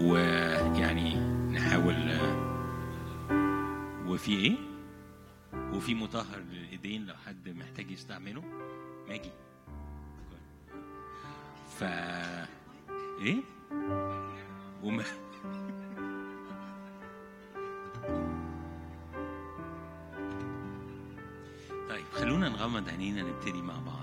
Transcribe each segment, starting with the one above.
ويعني نحاول وفي إيه؟ وفي مطهر للإيدين لو حد محتاج يستعمله. ماجي. ف إيه؟ وما طيب خلونا نغمض عينينا نبتدي مع بعض.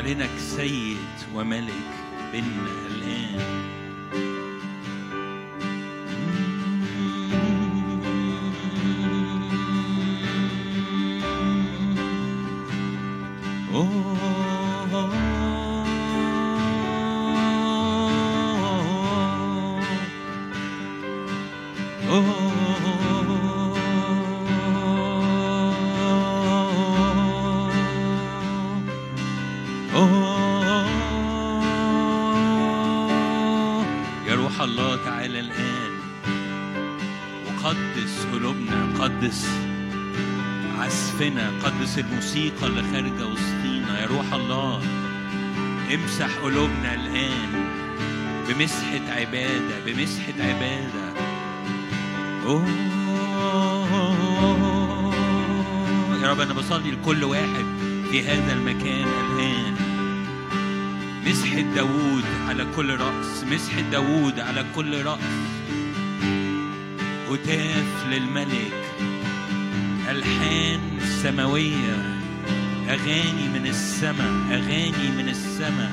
نعلنك سيد وملك بيننا قدس الموسيقى اللي خارجة وسطينا يا روح الله امسح قلوبنا الآن بمسحة عبادة بمسحة عبادة. أوه يا رب أنا بصلي لكل واحد في هذا المكان الآن. مسحة داوود على كل رأس مسحة داوود على كل رأس. هتاف للملك ألحان سماوية أغاني من السماء أغاني من السماء.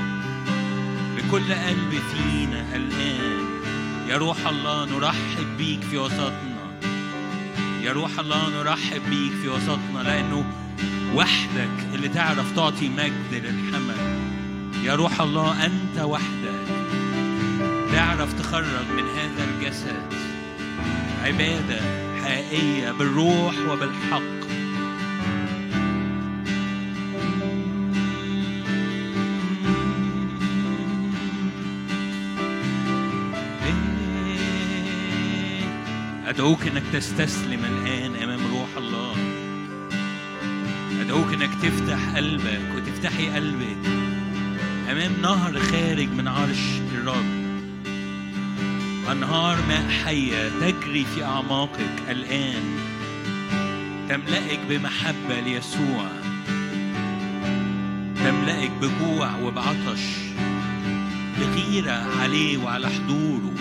لكل قلب فينا الآن يا روح الله نرحب بيك في وسطنا. يا روح الله نرحب بيك في وسطنا لأنه وحدك اللي تعرف تعطي مجد للحمل. يا روح الله أنت وحدك تعرف تخرج من هذا الجسد. عبادة حقيقية بالروح وبالحق. أدعوك إنك تستسلم الآن أمام روح الله. أدعوك إنك تفتح قلبك وتفتحي قلبك أمام نهر خارج من عرش الرب. أنهار ماء حية تجري في أعماقك الآن تملأك بمحبة ليسوع تملأك بجوع وبعطش بغيرة عليه وعلى حضوره.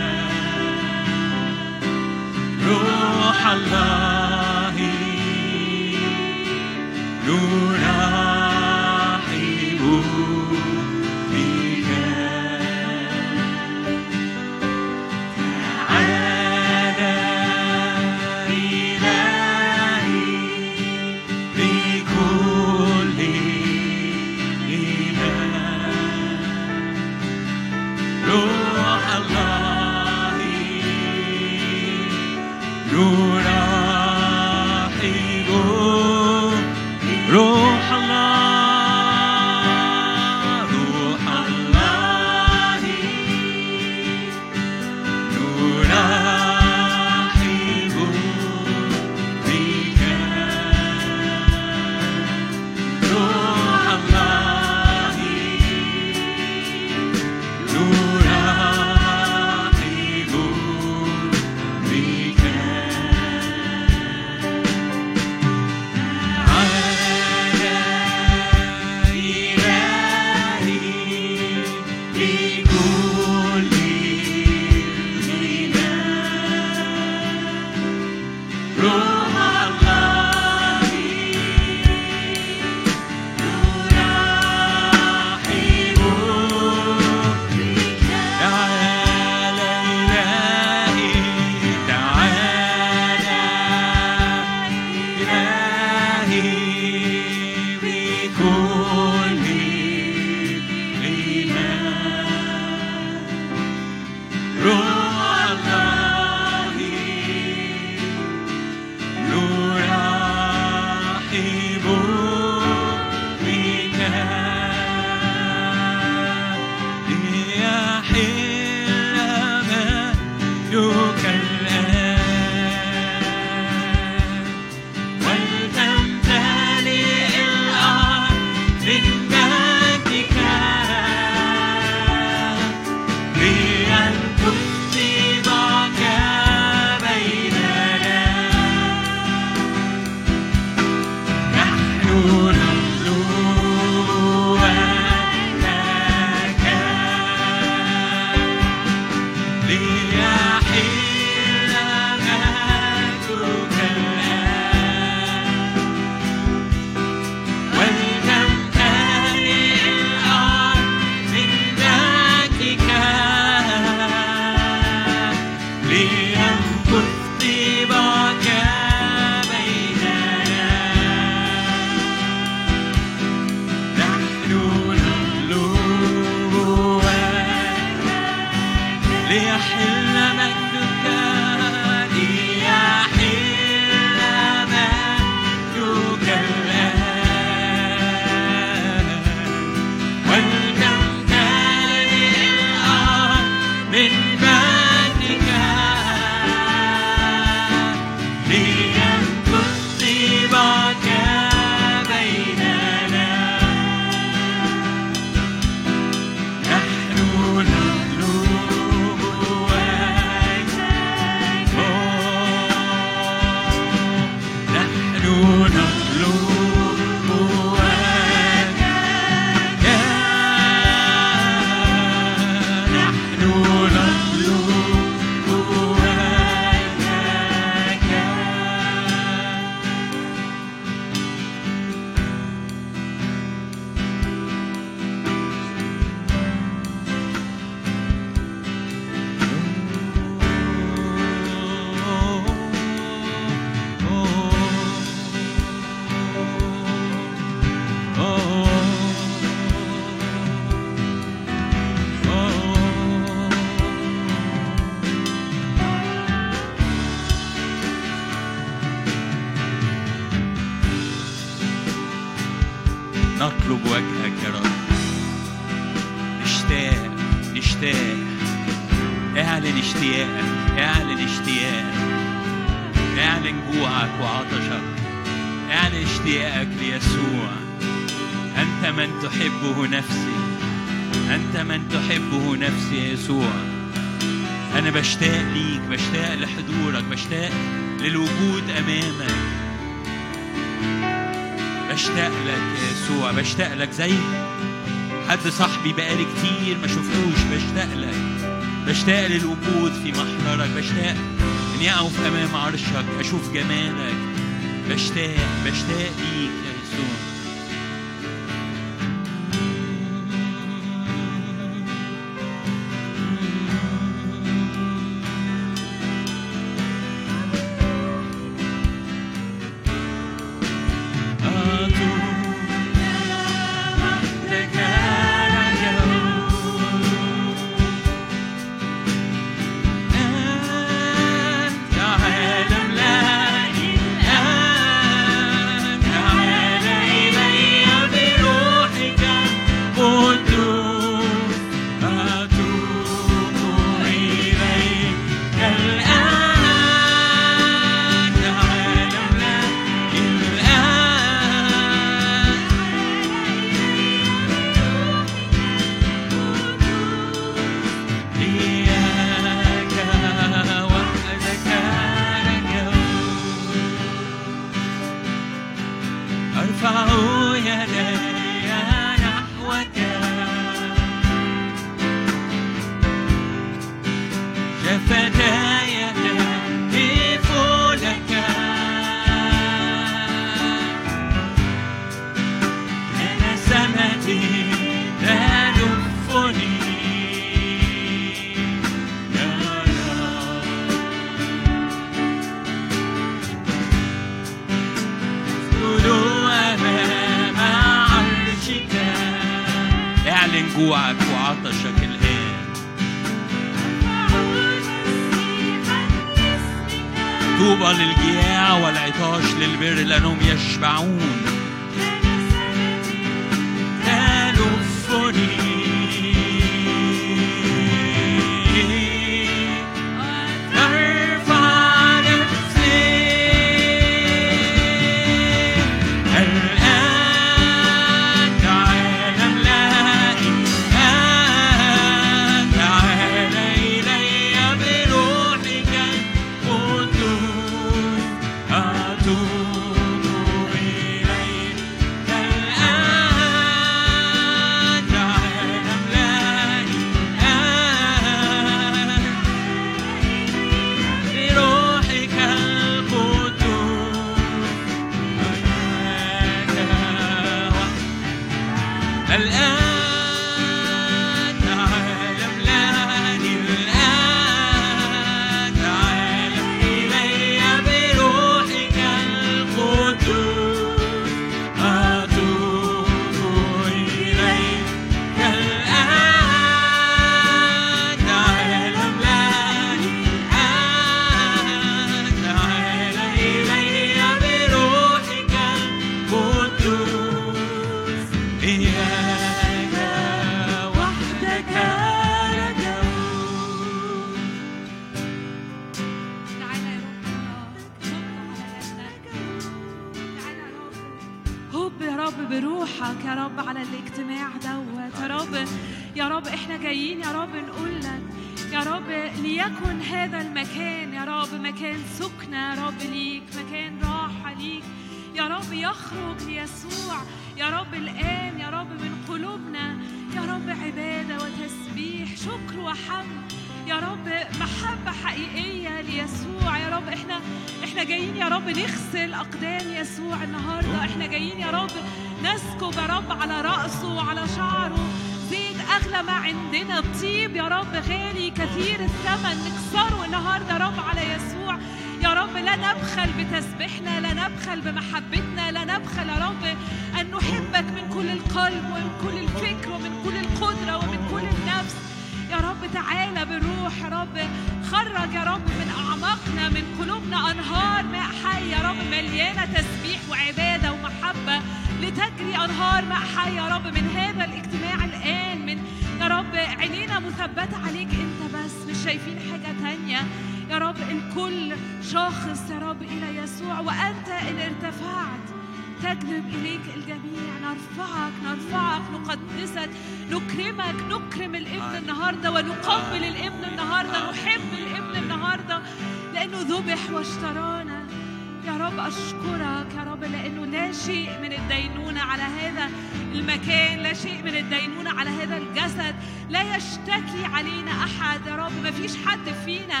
يجري علينا أحد. يا رب ما فيش حد فينا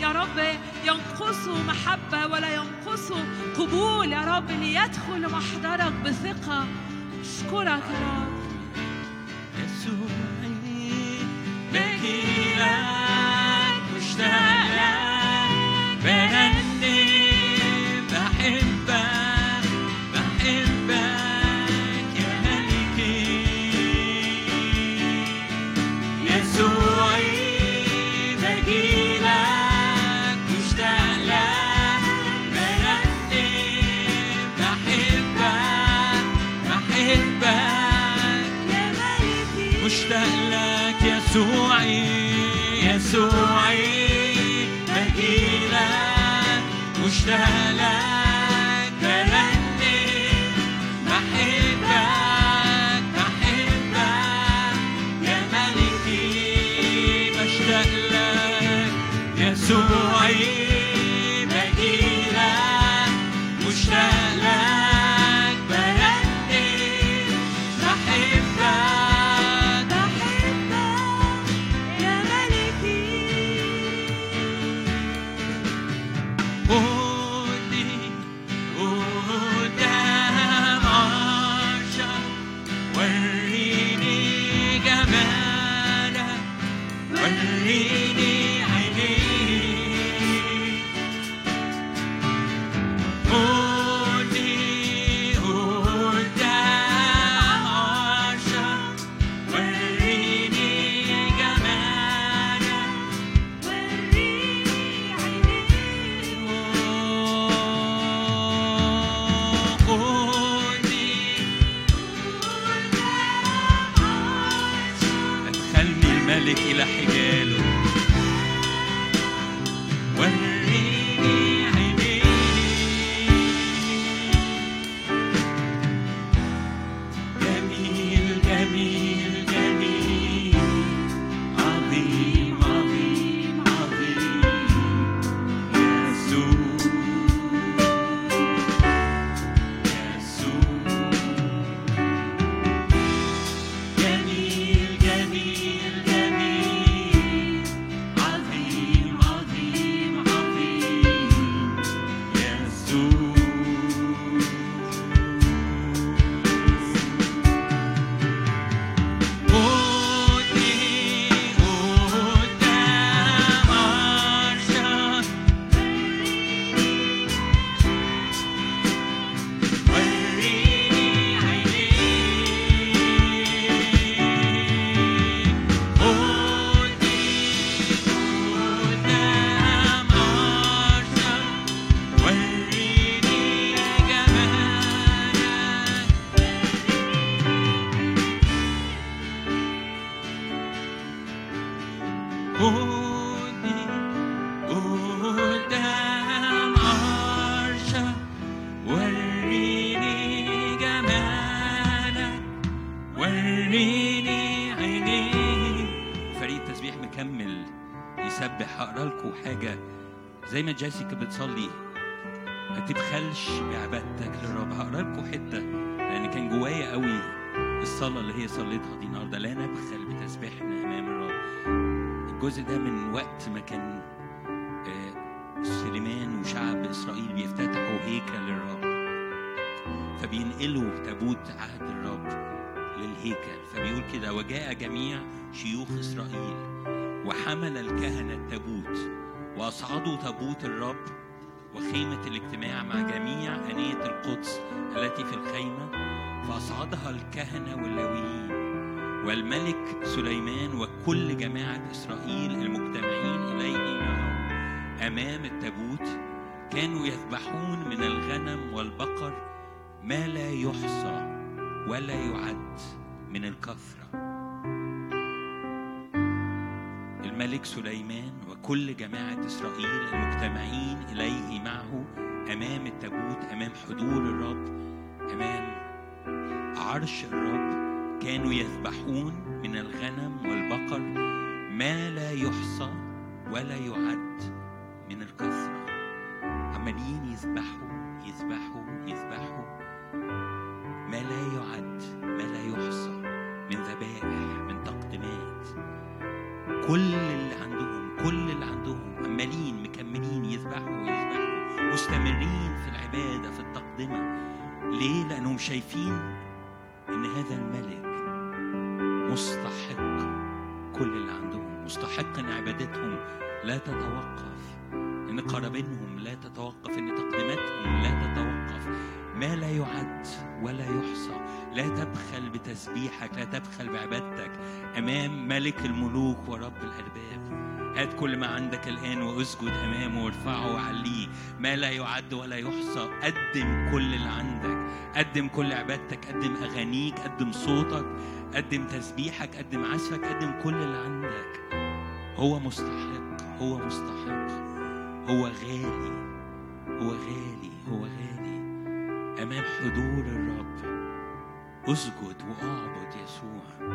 يا رب ينقصه محبة ولا ينقصه قبول. يا رب ليدخل محضرك بثقة. أشكرك يا رب. يسوع مكينا مشتاق عهد الرب للهيكل. فبيقول كده وجاء جميع شيوخ إسرائيل وحمل الكهنة التابوت وأصعدوا تابوت الرب وخيمة الاجتماع مع جميع أنية القدس التي في الخيمة فأصعدها الكهنة واللاويين والملك سليمان وكل جماعة إسرائيل المجتمعين إليه معه أمام التابوت كانوا يذبحون من الغنم والبقر ما لا يحصى ولا يعد من الكثرة. الملك سليمان وكل جماعة إسرائيل المجتمعين إليه معه أمام التابوت أمام حضور الرب أمام عرش الرب كانوا يذبحون من الغنم والبقر ما لا يحصى ولا يعد من الكثرة. عمالين يذبحوا يذبحوا يذبحوا. ما لا يعد ما لا يحصى من ذبائح من تقديمات كل اللي عندهم كل اللي عندهم عمالين مكملين يذبحوا ويذبحوا مستمرين في العبادة في التقدمة. ليه؟ لأنهم شايفين إن هذا الملك مستحق كل اللي عندهم مستحق إن عبادتهم لا تتوقف إن قرابينهم لا تتوقف إن تقديماتهم لا تتوقف. ما لا يعد ولا يحصى. لا تبخل بتسبيحك لا تبخل بعبادتك أمام ملك الملوك ورب الأرباب. هات كل ما عندك الآن واسجد أمامه وارفعه وعليه. ما لا يعد ولا يحصى. قدم كل اللي عندك. قدم كل عبادتك. قدم أغانيك. قدم صوتك. قدم تسبيحك. قدم عزفك. قدم كل اللي عندك. هو مستحق. هو مستحق. هو غالي. هو غالي. هو غالي. أمام حضور الرب. أسجد وأعبد يسوع.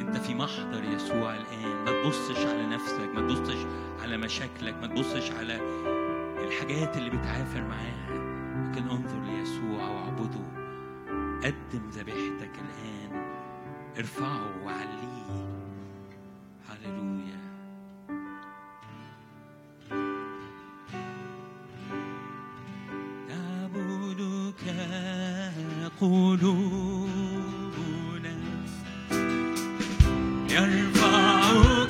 أنت في محضر يسوع الآن. ما تبصش على نفسك ما تبصش على مشاكلك ما تبصش على الحاجات اللي بتعافر معاها. لكن انظر ليسوع واعبده. قدم ذبيحتك الآن. ارفعه وعليه قلوبنا يرفعك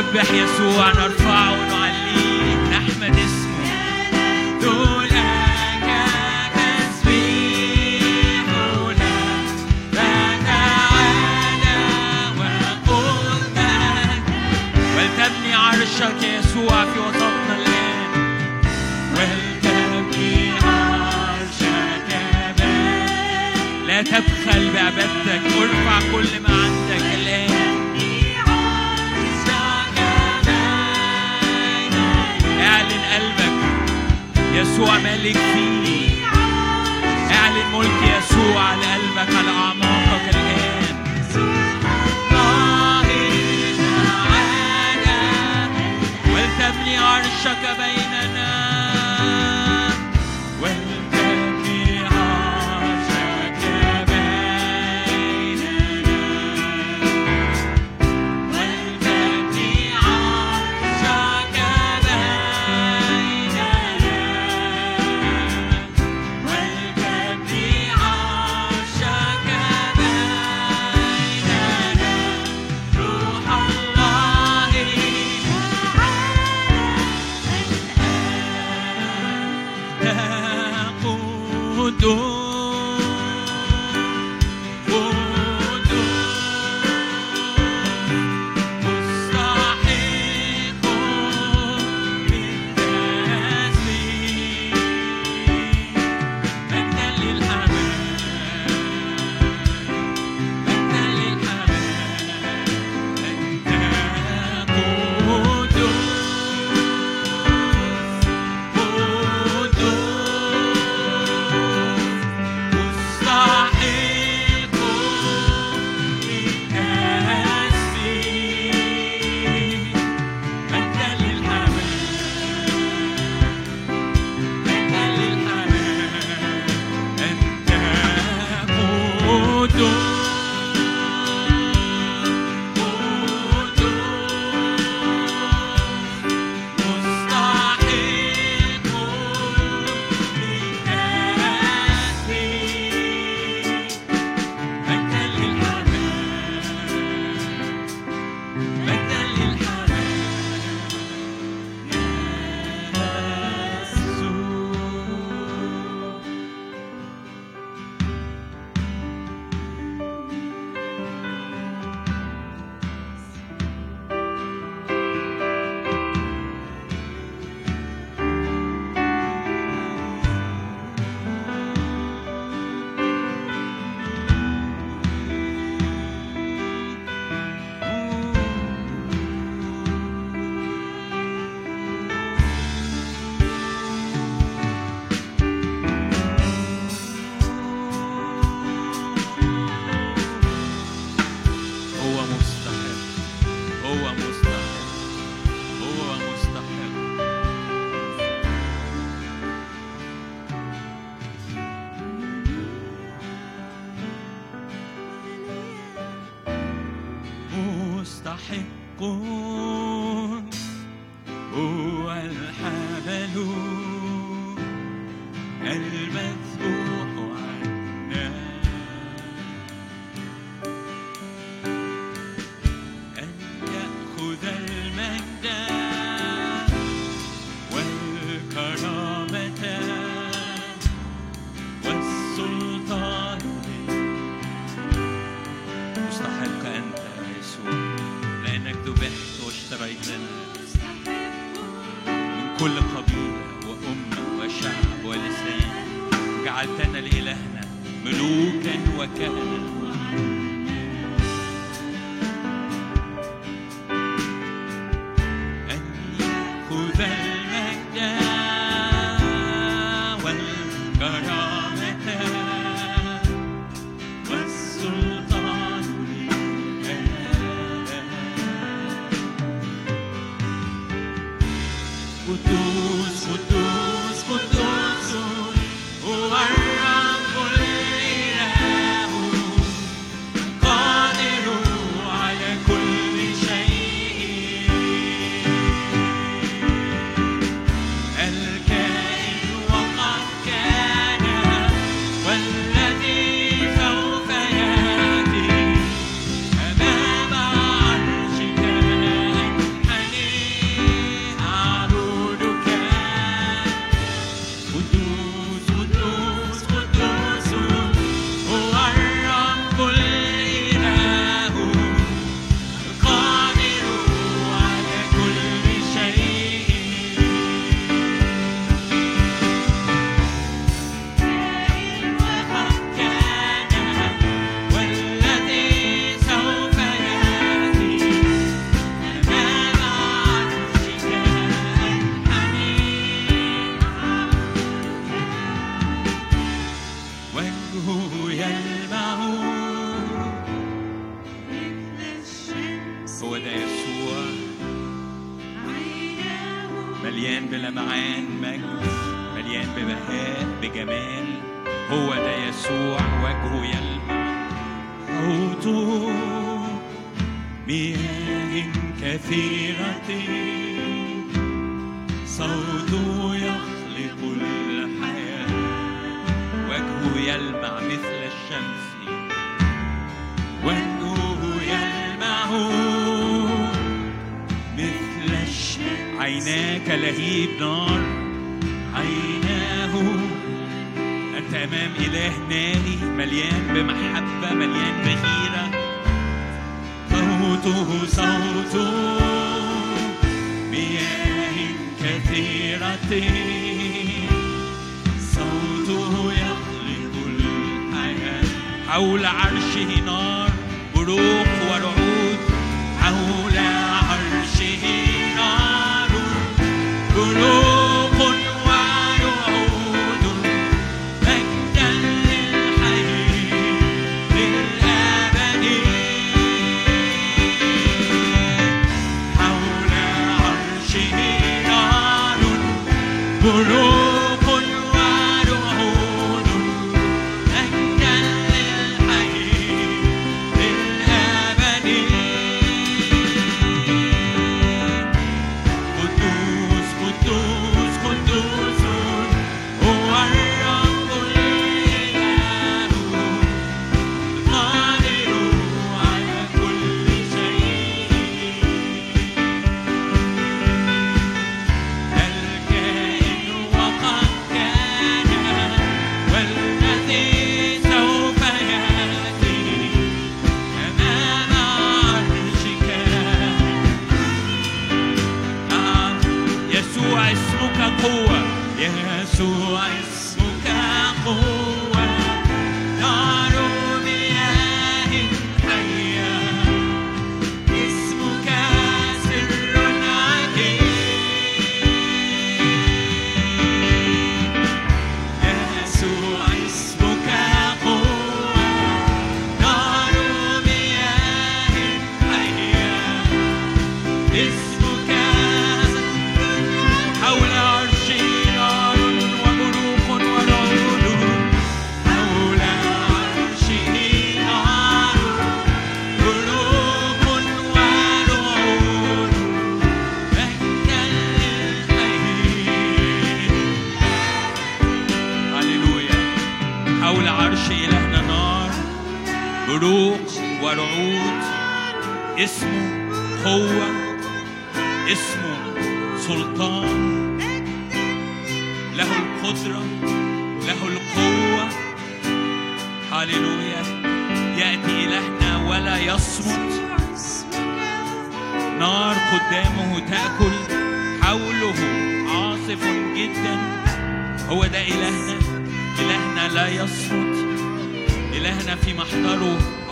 نسبح يسوع نرفعه ونعليه. نحمد اسمه. لك تسبيحنا فتعالى مهلك ولتبني عرشك يسوع في وسطنا الآن. ولتبني عرشك لا تبخل بعبادتك ارفع كل ما عندك. يسوع مالك فيه اعلن ملك يسوع على قلبك على أعماقك الآن. ولتبني عرشك بيننا.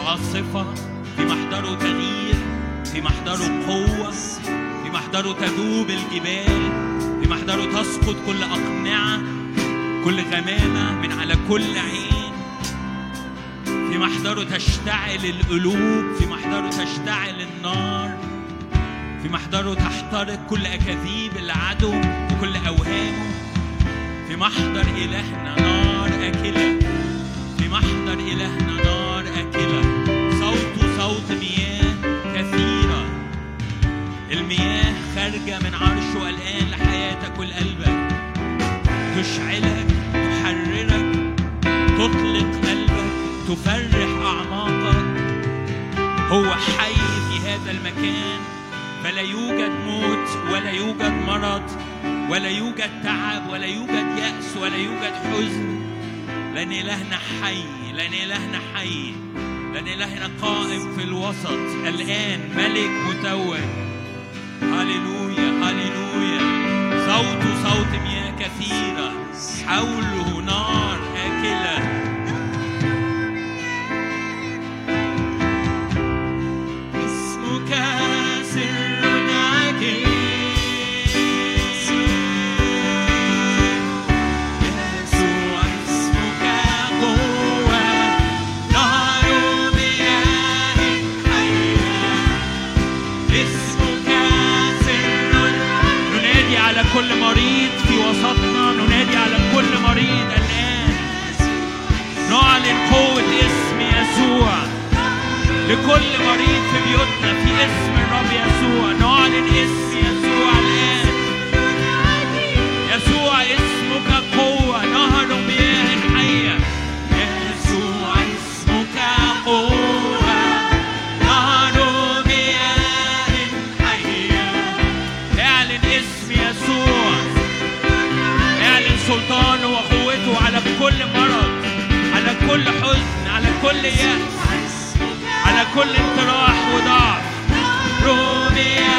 عاصفة في محضره تغيير في محضره قوة في محضره تذوب الجبال في محضره تسقط كل أقنعة كل غمامة من على كل عين. في محضره تشتعل القلوب في محضره تشتعل النار. في محضره تحترق كل أكاذيب العدو وكل أوهامه في محضر إلهنا نار أكلة في محضر إلهنا نار أكلة. صوت مياه كثيرة. المياه خارجة من عرشه الآن لحياتك ولقلبك. تشعلك تحررك تطلق قلبك تفرح أعماقك. هو حي في هذا المكان. فلا يوجد موت ولا يوجد مرض ولا يوجد تعب ولا يوجد يأس ولا يوجد حزن. لأن إلهنا حي لأن إلهنا حي. لأن إلهنا قائم في الوسط الآن ملك متوج. هللويا هللويا. صوت صوت مياه كثيرة. حوله نار آكلة. كل مريض في وسطنا ننادي على كل مريض الآن. نعلن قوة اسم يسوع لكل مريض في بيوتنا في اسم الرب يسوع. نعلن اسم كل يأس على كل انطراح وضعف رومياه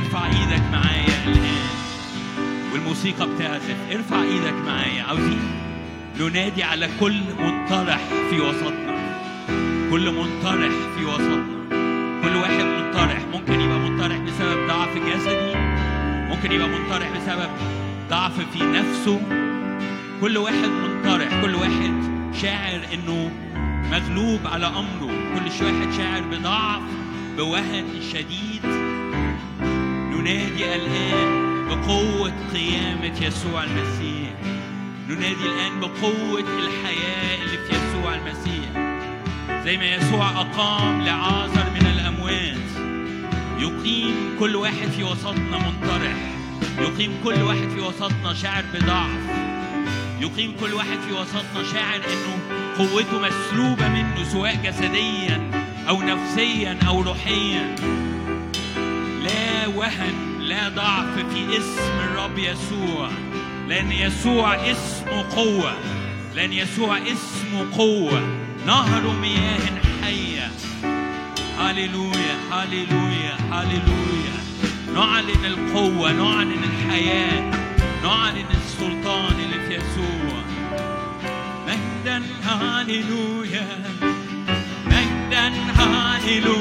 ارفع إيدك معايا الان والموسيقى بتعزف. ارفع إيدك معايا. عاوزين ننادي على كل منطرح في وسطنا. كل منطرح في وسطنا. كل واحد منطرح. ممكن يبقى منطرح بسبب ضعف جسدي. ممكن يبقى منطرح بسبب ضعف في نفسه. كل واحد منطرح. كل واحد شاعر إنه مغلوب على أمره. كل واحد شاعر بضعف بوهن شديد. ننادي الآن بقوة قيامة يسوع المسيح. ننادي الآن بقوة الحياة اللي في يسوع المسيح. زي ما يسوع أقام لعازر من الأموات يقيم كل واحد في وسطنا منطرح. يقيم كل واحد في وسطنا شاعر بضعف. يقيم كل واحد في وسطنا شاعر إنه قوته مسلوبة منه سواء جسديا أو نفسيا أو روحيا. وهن لا ضعف في اسم الرب يسوع. لأن يسوع اسمه قوة. لأن يسوع اسمه قوة. نهر مياه حية. هللويا هللويا هللويا نعلن القوة نعلن الحياة. نعلن السلطان اللي في يسوع. مجدا هللويا مجدا هللويا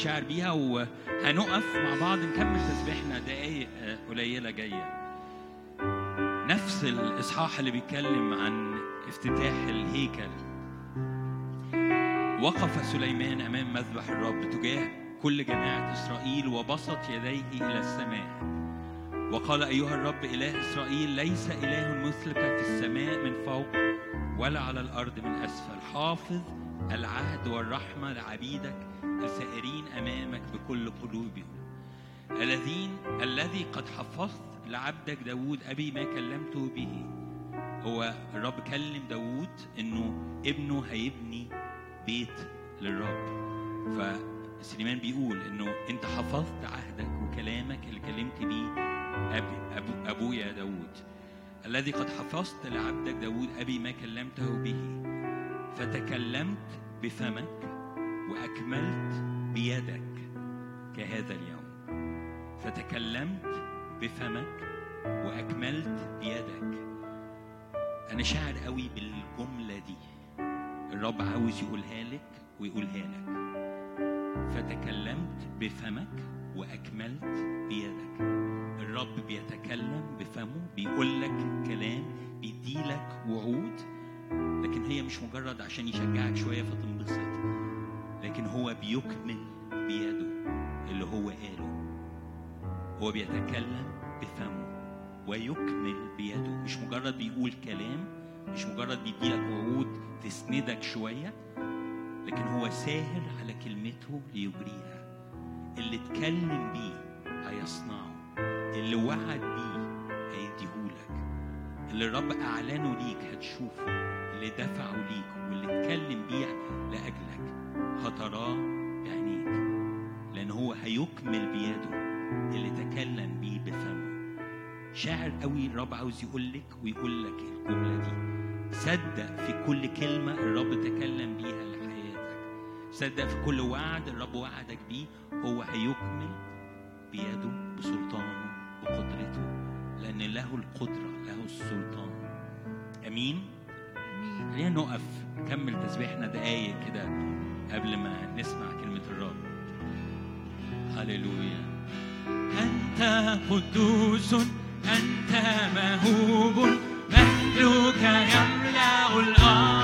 شاعر بيها وهنقف مع بعض نكمل تسبيحنا دقايق قليلة جاية. نفس الإصحاح اللي بيتكلم عن افتتاح الهيكل. وقف سليمان أمام مذبح الرب تجاه كل جماعة إسرائيل وبسط يديه إلى السماء. وقال أيها الرب إله إسرائيل ليس إله مثلك في السماء من فوق ولا على الأرض من أسفل. حافظ العهد والرحمة لعبيدك السائرين أمامك بكل قلوبهم. الذين الذي قد حفظت لعبدك داود أبي ما كلمته به. هو الرب كلم داود إنه ابنه هيبني بيت للرب. فسليمان بيقول إنه أنت حفظت عهدك وكلامك اللي كلمت بيه أبي أبو أبويا داود الذي قد حفظت لعبدك داود أبي ما كلمته به. فتكلمت بفمك وأكملت بيدك كهذا اليوم. فتكلمت بفمك وأكملت بيدك. أنا شاعر قوي بالجملة دي. الرب عاوز يقولها لك ويقولها لك. فتكلمت بفمك وأكملت بيدك. الرب بيتكلم بفمه بيقول لك كلام بيديلك وعود. لكن هي مش مجرد عشان يشجعك شوية فتنبسط. لكن هو بيكمل بيده اللي هو قاله. هو بيتكلم بفمه ويكمل بيده. مش مجرد بيقول كلام مش مجرد بيديلك وعود تسندك شوية لكن هو ساهر على كلمته ليجريها. اللي اتكلم بيه هيصنعه. اللي وعد بيه هيديهولك. اللي الرب أعلنه ليك هتشوفه. اللي دفعه ليك واللي اتكلم بيه لأجلك. هتراه بعينيك لأن هو هيكمل بيده اللي تكلم بيه بفمه. شاعر قوي الرب عاوز يقول لك ويقول لك الجملة دي. صدق في كل كلمة الرب تكلم بيها لحياتك. صدق في كل وعد الرب وعدك بيه هو هيكمل بيده بسلطانه بقدرته لأن له القدرة له السلطان. أمين. خلينا نقف نكمل تسبيحنا دقايق كده. قبل ما نسمع كلمة الرب. هللويا. أنت قدوس أنت مهوب مجدك يملأ الأرض.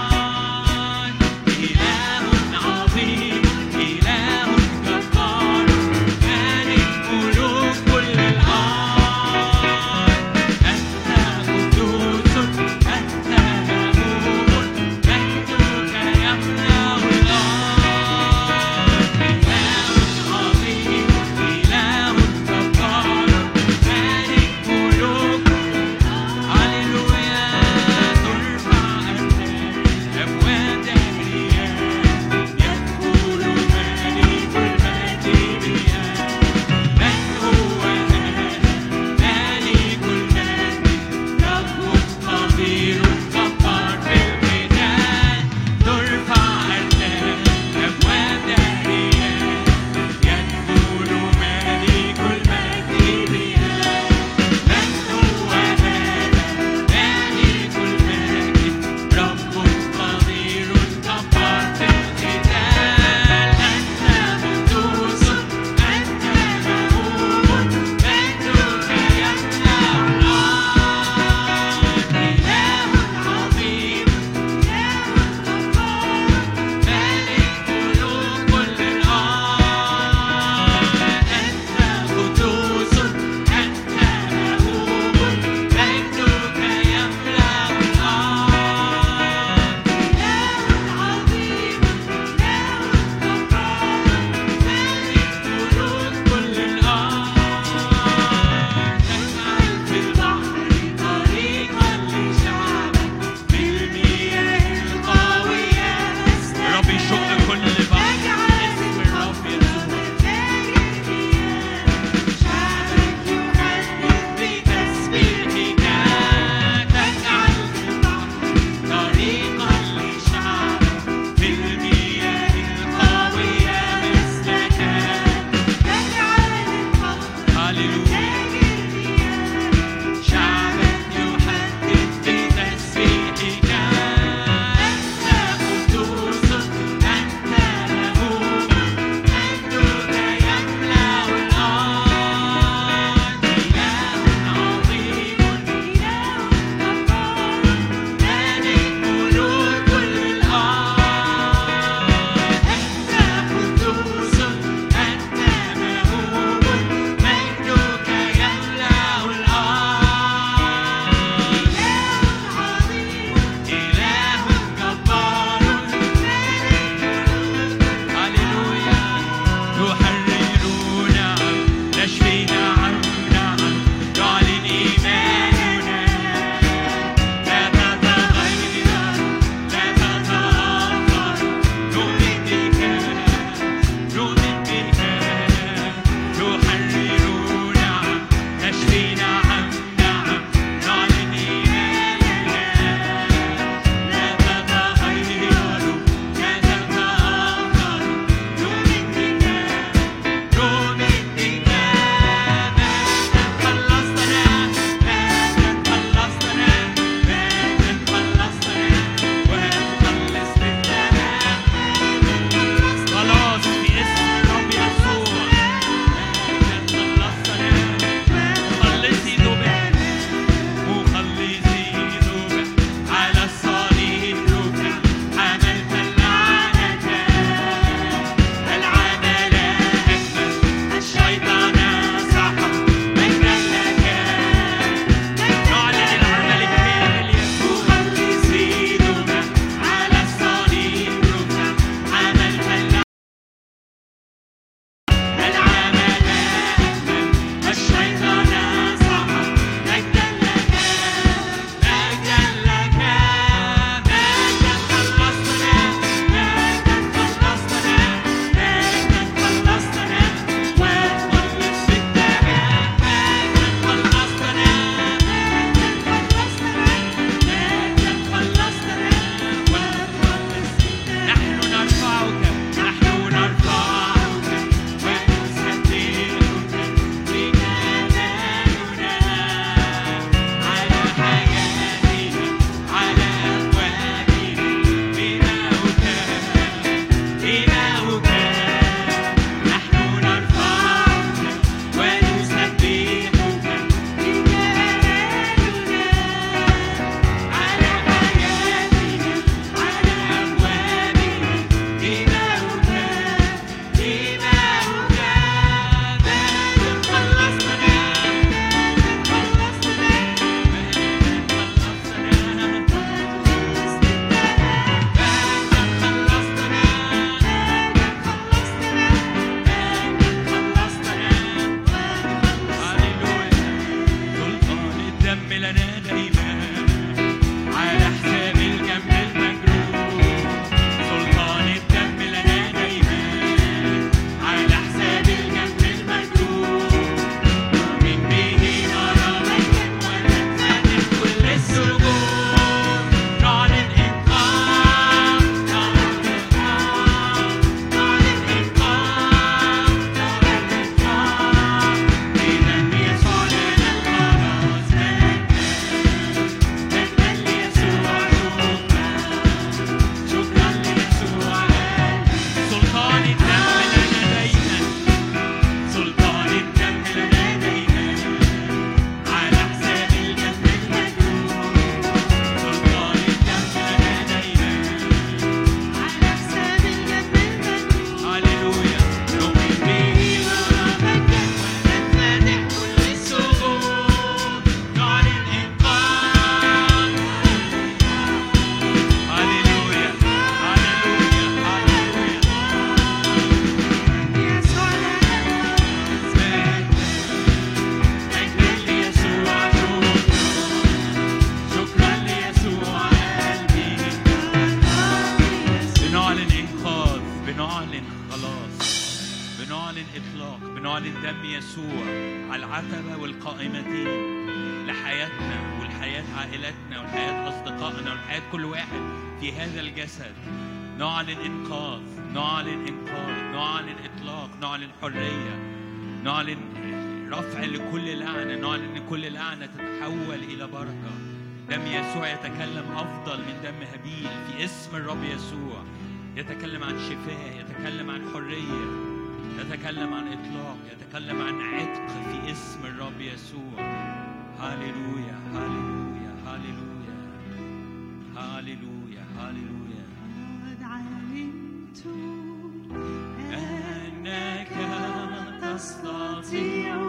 الجسد نعلن إنقاذ نعلن إنقاذ نعلن إطلاق نعلن حرية نعلن رفع لكل لعنة نعلن إن كل لعنة تتحول إلى بركة. دم يسوع يتكلم أفضل من دم هابيل. في اسم الرب يسوع يتكلم عن شفاء يتكلم عن حرية يتكلم عن إطلاق يتكلم عن عتق. في اسم الرب يسوع. هاليلويا هاليلويا هاليلويا هاليلويا هاليلويا Asla diyor.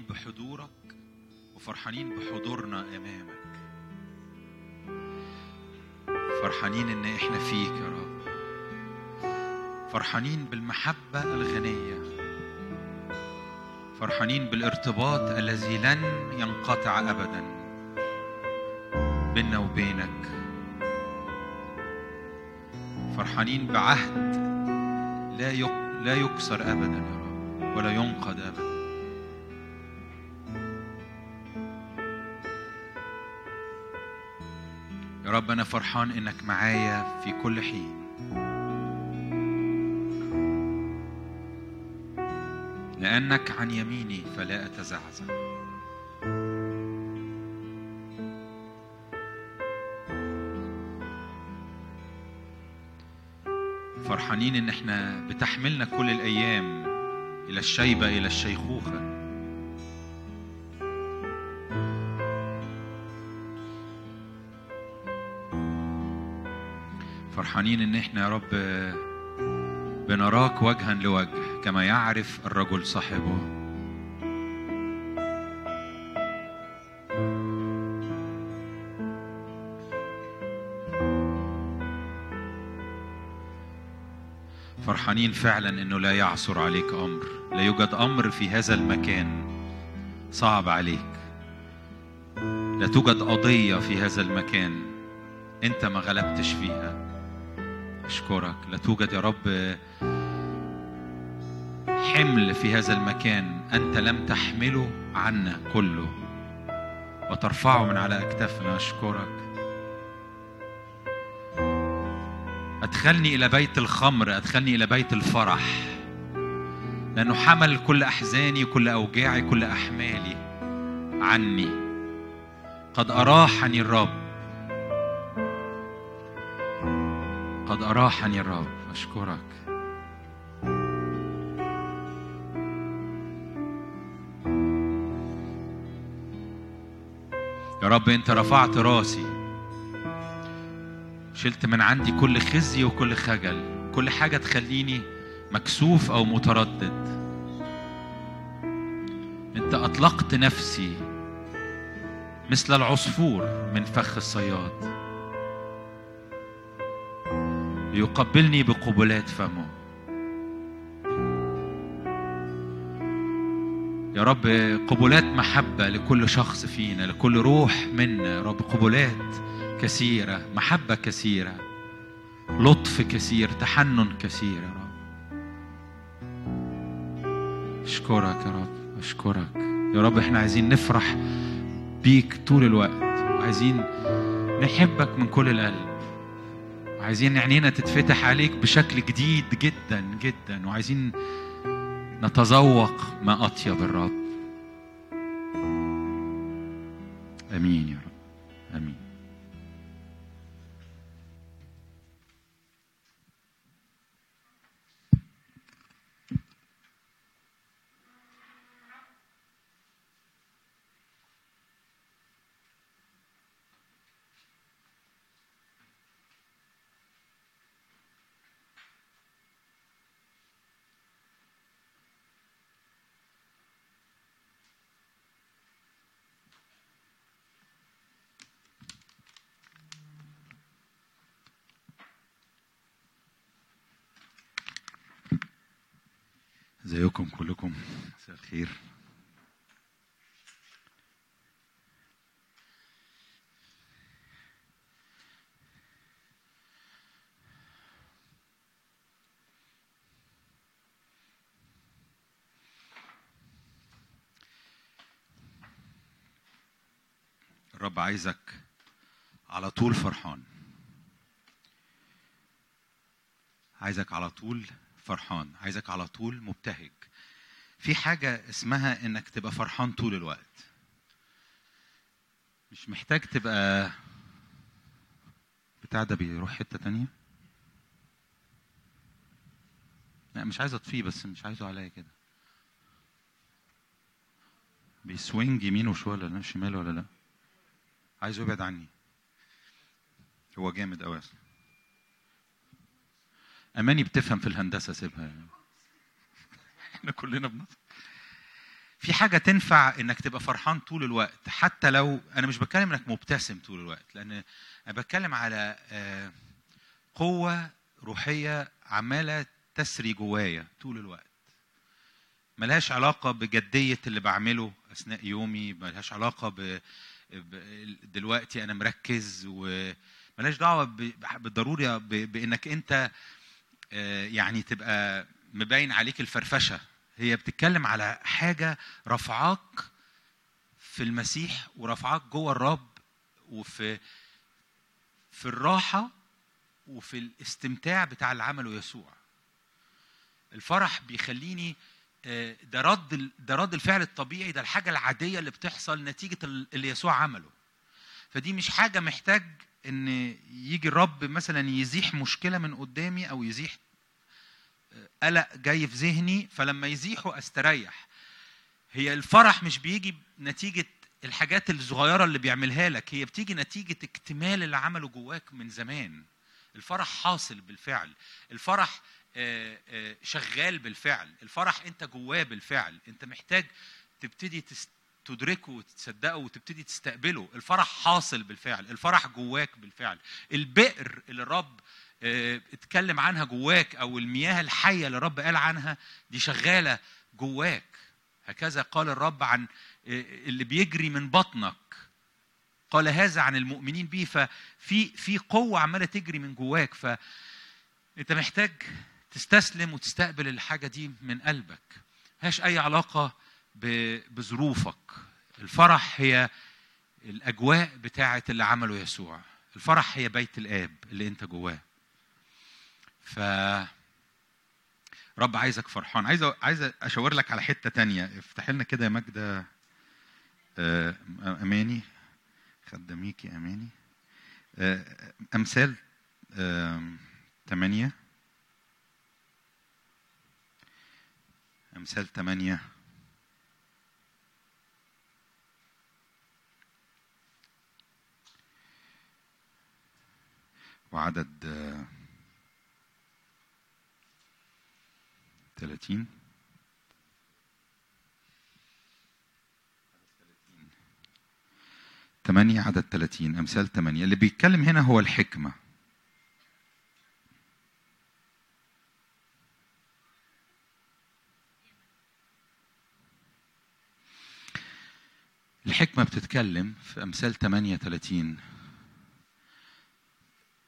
فرحانين بحضورك وفرحانين بحضورنا أمامك. فرحانين إن إحنا فيك يا رب. فرحانين بالمحبة الغنية. فرحانين بالارتباط الذي لن ينقطع ابدا بيننا وبينك. فرحانين بعهد لا لا يكسر ابدا يا رب ولا ينقض ابدا. رب أنا فرحان إنك معايا في كل حين. لأنك عن يميني فلا أتزعزع. فرحانين إن إحنا بتحملنا كل الأيام إلى الشيبة إلى الشيخوخة. فرحانين إن إحنا يا رب بنراك وجها لوجه كما يعرف الرجل صاحبه. فرحانين فعلا إنه لا يعثر عليك أمر لا يوجد أمر في هذا المكان صعب عليك. لا توجد قضية في هذا المكان أنت ما غلبتش فيها. أشكرك. لا توجد يا رب حمل في هذا المكان أنت لم تحمله عنا كله. وترفعه من على أكتافنا. أشكرك. أدخلني إلى بيت الخمر. أدخلني إلى بيت الفرح. لأنه حمل كل أحزاني كل أوجاعي كل أحمالي عني. قد أراحني الرب. قد أراحني الرب أشكرك. يا رب أنت رفعت راسي. شلت من عندي كل خزي وكل خجل كل حاجة تخليني مكسوف أو متردد. أنت أطلقت نفسي مثل العصفور من فخ الصياد. ليقبلني بقبلات فمه. يا رب قبلات محبة لكل شخص فينا لكل روح منا. يا رب قبلات كثيرة محبة كثيرة لطف كثير تحنن كثير. يا رب. أشكرك يا رب أشكرك. يا رب إحنا عايزين نفرح بيك طول الوقت وعايزين نحبك من كل القلب. وعايزين عينينا تتفتح عليك بشكل جديد جدا جدا وعايزين نتذوق ما أطيب الرب. أمين يا رب. أمين. الرب عايزك على طول فرحان. عايزك على طول فرحان عايزك على طول مبتهج. في حاجة اسمها إنك تبقى فرحان طول الوقت. مش محتاج تبقى بتاع ده بيروح حتة تانية؟ لا مش عايز أطفيه بس مش عايزه عليا كده. بيسوينج يمين وشوية ولا شمال ولا لا؟ عايزه يبعد عني. هو جامد قوي أماني بتفهم في الهندسة سيبها. يعني. إحنا كلنا بنفهم. في حاجة تنفع إنك تبقى فرحان طول الوقت حتى لو أنا مش بتكلم إنك مبتسم طول الوقت لأن أنا بتكلم على آه، قوة روحية عمالة تسري جوايا طول الوقت. ملهاش علاقة بجدية اللي بعمله أثناء يومي ملهاش ب- دلوقتي أنا مركز وملهاش دعوة ب- بالضروري ب- بإنك أنت آه، يعني تبقى مبين عليك الفرفشة. هي بتتكلم على حاجة رفعاك في المسيح ورفعاك جوه الرب وفي في الراحة وفي الاستمتاع بتاع اللي عمله يسوع الفرح بيخليني ده رد ده رد الفعل الطبيعي ده الحاجة العادية اللي بتحصل نتيجة ال- اللي يسوع عمله. فدي مش حاجة محتاج إن يجي الرب مثلا يزيح مشكلة من قدامي أو يزيح آه، قلق جاي في ذهني فلما يزيحه أستريح. هي الفرح مش بيجي نتيجه الحاجات الصغيرة اللي بيعملها لك هي بتيجي نتيجة اكتمال اللي عمله جواك من زمان. الفرح حاصل بالفعل. الفرح شغال بالفعل. الفرح انت جواه بالفعل. انت محتاج تبتدي تدركه وتصدقه وتبتدي تستقبله. الفرح حاصل بالفعل. الفرح جواك بالفعل. البئر اللي الرب آه، اتكلم عنها جواك أو المياه الحية اللي الرب قال عنها دي شغالة جواك. هكذا قال الرب عن آه، اللي بيجري من بطنك. قال هذا عن المؤمنين به. ففي في قوة عمالة تجري من جواك. فانت محتاج تستسلم وتستقبل الحاجة دي من قلبك. ملهاش أي علاقة بظروفك. الفرح هي الأجواء بتاعة اللي عمله يسوع. الفرح هي بيت الآب اللي أنت جواه. ف رب عايزك فرحان. عايز عايز أشاور لك على حتة تانية. افتح لنا كده يا ماجده آه، أماني. خداميكي أماني. آه، أمثال 8 أمثال ثمانية وعدد 30 8 عدد 30 أمثال 8 اللي بيتكلم هنا هو الحكمة. الحكمة بتتكلم في أمثال 8 30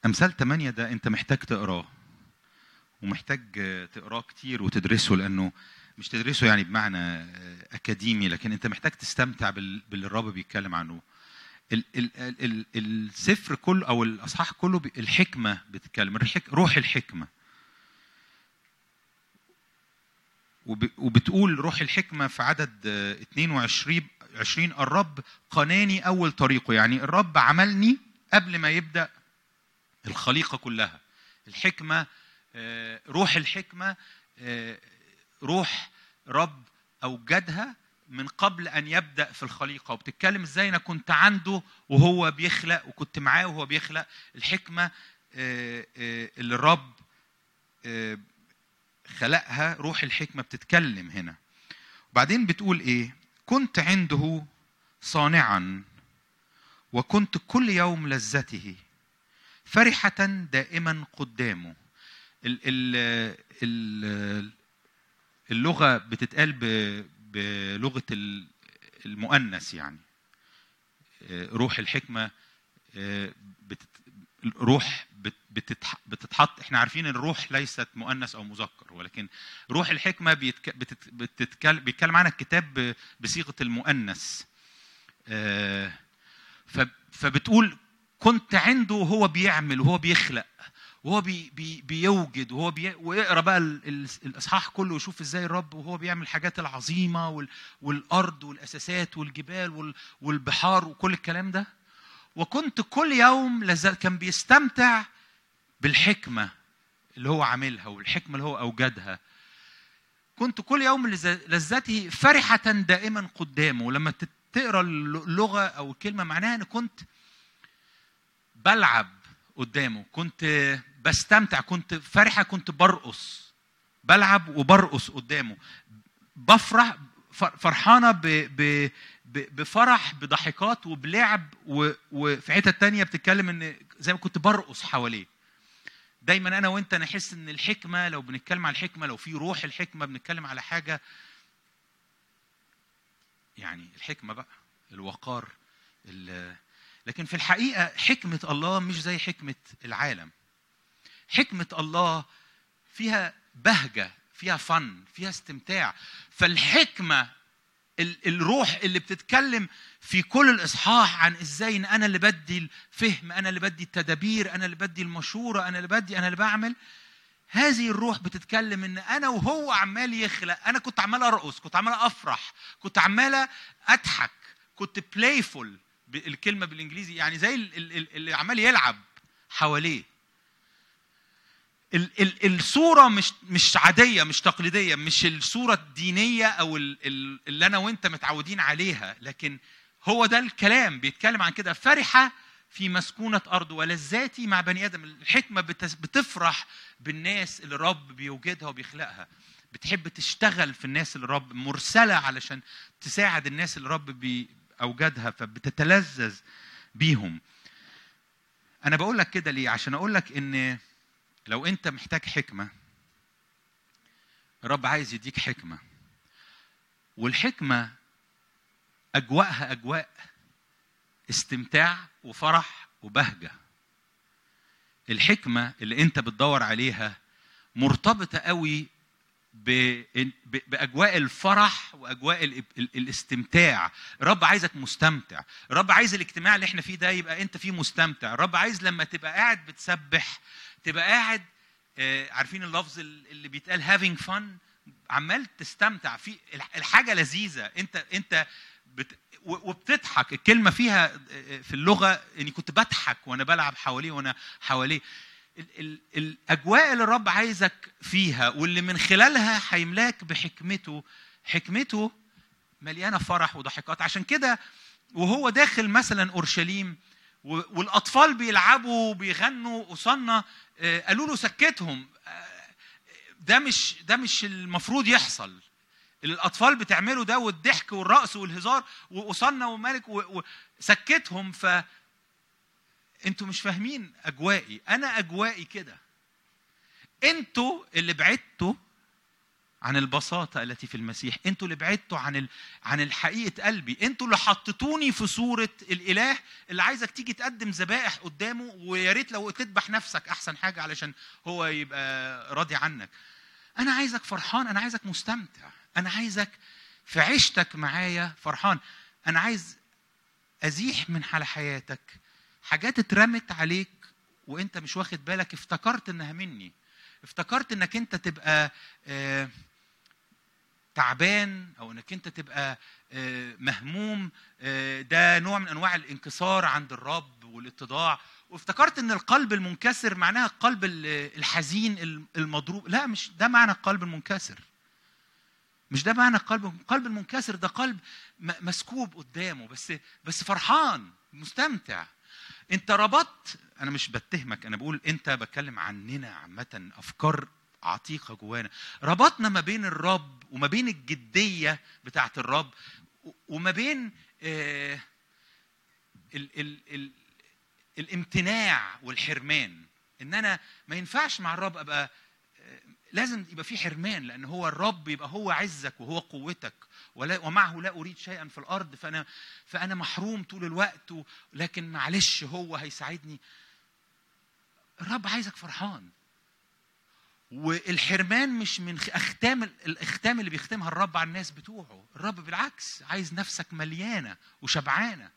أمثال 8 ده أنت محتاج تقراه ومحتاج تقراه كتير وتدرسه لأنه مش تدرسه يعني بمعنى أكاديمي لكن أنت محتاج تستمتع بال- باللي الرب بيتكلم عنه. ال- ال- ال- ال- السفر كله أو الإصحاح كله الحكمة بتتكلم روح الحكمة. وب- وبتقول روح الحكمة في عدد آه، 22 20 الرب قناني أول طريقه يعني الرب عملني قبل ما يبدأ الخليقة كلها. الحكمة آه، روح الحكمة آه، روح رب أوجدها من قبل أن يبدأ في الخليقة. وبتتكلم إزاي؟ أنا كنت عنده وهو بيخلق وكنت معاه وهو بيخلق. الحكمة آه، اللي الرب خلقها روح الحكمة بتتكلم هنا. وبعدين بتقول إيه؟ كنت عنده صانعا وكنت كل يوم لذته فرحة دائما قدامه. ال ال ال اللغة بتتقال بلغة ال- المؤنث يعني. آه، روح الحكمة آه، روح بتتحط إحنا عارفين إن الروح ليست مؤنث أو مذكر ولكن روح الحكمة بيتك... بتت... بتتكلم بيتكلم عنها الكتاب. بصيغة المؤنث آه،. فبتقول كنت عنده وهو بيعمل وهو بيخلق وهو بي بي بيوجد وهو بي واقرا بقى ال- ال- الإصحاح كله وشوف إزاي الرب وهو بيعمل الحاجات العظيمة وال والأرض والأساسات والجبال وال والبحار وكل الكلام ده وكنت كل يوم لذ... كان بيستمتع بالحكمة اللي هو عاملها والحكمة اللي هو أوجدها. كنت كل يوم لذ- لذته فرحة دائما قدامه. ولما تقرأ اللغة أو الكلمة معناها إن كنت بلعب قدامه. كنت بستمتع كنت فرحة كنت برقص. بلعب وبرقص قدامه. بفرح ف- فرحانة ب ب ب- بفرح بضحكات وبلعب وفي حتة تانية بتتكلم إن زي ما كنت برقص حواليه. دايما أنا وأنت نحس إن الحكمة لو بنتكلم على الحكمة لو في روح الحكمة بنتكلم على حاجة يعني الحكمة بقى الوقار ال- لكن في الحقيقة حكمة الله مش زي حكمة العالم. حكمة الله فيها بهجة فيها فن فيها استمتاع. فالحكمة ال- الروح اللي بتتكلم في كل الإصحاح عن إزاي إن أنا اللي بدي الفهم أنا اللي بدي التدابير أنا اللي بدي المشورة أنا اللي بدي أنا اللي بعمل. هذه الروح بتتكلم إن أنا وهو عمال يخلق. أنا كنت عمال أرقص كنت عمال أفرح كنت عمال أضحك كنت بلايفول الكلمة بالإنجليزي يعني زي ال- ال- ال- اللي عمال يلعب حواليه. ال- ال- الصورة مش مش عادية مش تقليدية مش الصورة الدينية أو ال- ال- اللي أنا وأنت متعودين عليها لكن هو ده الكلام بيتكلم عن كده. فرحة في مسكونة أرض ولذاتي مع بني آدم. الحكمة بتفرح بالناس اللي الرب بيوجدها وبيخلقها. بتحب تشتغل في الناس اللي الرب مرسلة علشان تساعد الناس اللي الرب بي أوجدها فبتتلذذ بيهم. أنا بقول لك كده ليه؟ عشان أقول لك إن لو انت محتاج حكمة الرب عايز يديك حكمة. والحكمة أجواءها أجواء استمتاع وفرح وبهجة. الحكمة اللي انت بتدور عليها مرتبطة قوي بأجواء الفرح وأجواء ال- ال- الاستمتاع. الرب عايزك مستمتع. الرب عايز الاجتماع اللي إحنا فيه ده يبقى انت فيه مستمتع. الرب عايز لما تبقى قاعد بتسبح تبقى قاعد آه، عارفين اللفظ ال- اللي بيتقال having fun عمال تستمتع في الح- الحاجة لذيذة. انت انت بت وبتضحك. الكلمة فيها آه، في اللغة اني كنت بضحك وأنا بلعب حواليه وأنا حواليه. ال- ال- الأجواء اللي الرب عايزك فيها واللي من خلالها هيملاك بحكمته حكمته مليانة فرح وضحكات. عشان كده وهو داخل مثلا أورشليم والأطفال بيلعبوا وبيغنوا وصلنا آه، قالوا له سكتهم. آه، ده مش ده مش المفروض يحصل. الأطفال بتعمله ده والضحك والرقص والهزار وصلنا ومالك وسكتهم ف أنتوا مش فاهمين أجوائي. أنا أجوائي كده. أنتوا اللي بعدتوا عن البساطة التي في المسيح. أنتوا اللي بعدتوا عن ال... عن الحقيقة قلبي. أنتوا اللي حطيتوني في صورة الإله اللي عايزك تيجي تقدم ذبائح قدامه ويا ريت لو تذبح نفسك أحسن حاجة علشان هو يبقى راضي عنك. أنا عايزك فرحان أنا عايزك مستمتع. أنا عايزك في عيشتك معايا فرحان. أنا عايز أزيح من على حياتك حاجات اترمت عليك وأنت مش واخد بالك. افتكرت إنها مني. افتكرت إنك أنت تبقى آه تعبان أو إنك أنت تبقى آه، مهموم آه، ده نوع من أنواع الانكسار عند الرب والاتضاع. وافتكرت إن القلب المنكسر معناها القلب ال- الحزين المضروب. لا مش ده معنى القلب المنكسر. مش ده معنى القلب القلب المنكسر ده قلب مسكوب قدامه بس بس فرحان مستمتع. أنت ربطت أنا مش بتهمك أنا بقول أنت بتكلم عننا عامة أفكار عتيقة جوانا. ربطنا ما بين الرب وما بين الجدية بتاعه الرب وما بين آه ال ال ال الامتناع والحرمان. إن أنا ما ينفعش مع الرب أبقى آه، لازم يبقى في حرمان لأن هو الرب يبقى هو عزك وهو قوتك. ولا ومعه لا أريد شيئا في الأرض فأنا فأنا محروم طول الوقت لكن معلش هو هيساعدني. الرب عايزك فرحان. والحرمان مش من أختام الأختام اللي بيختمها الرب على الناس بتوعه. الرب بالعكس عايز نفسك مليانة وشبعانة.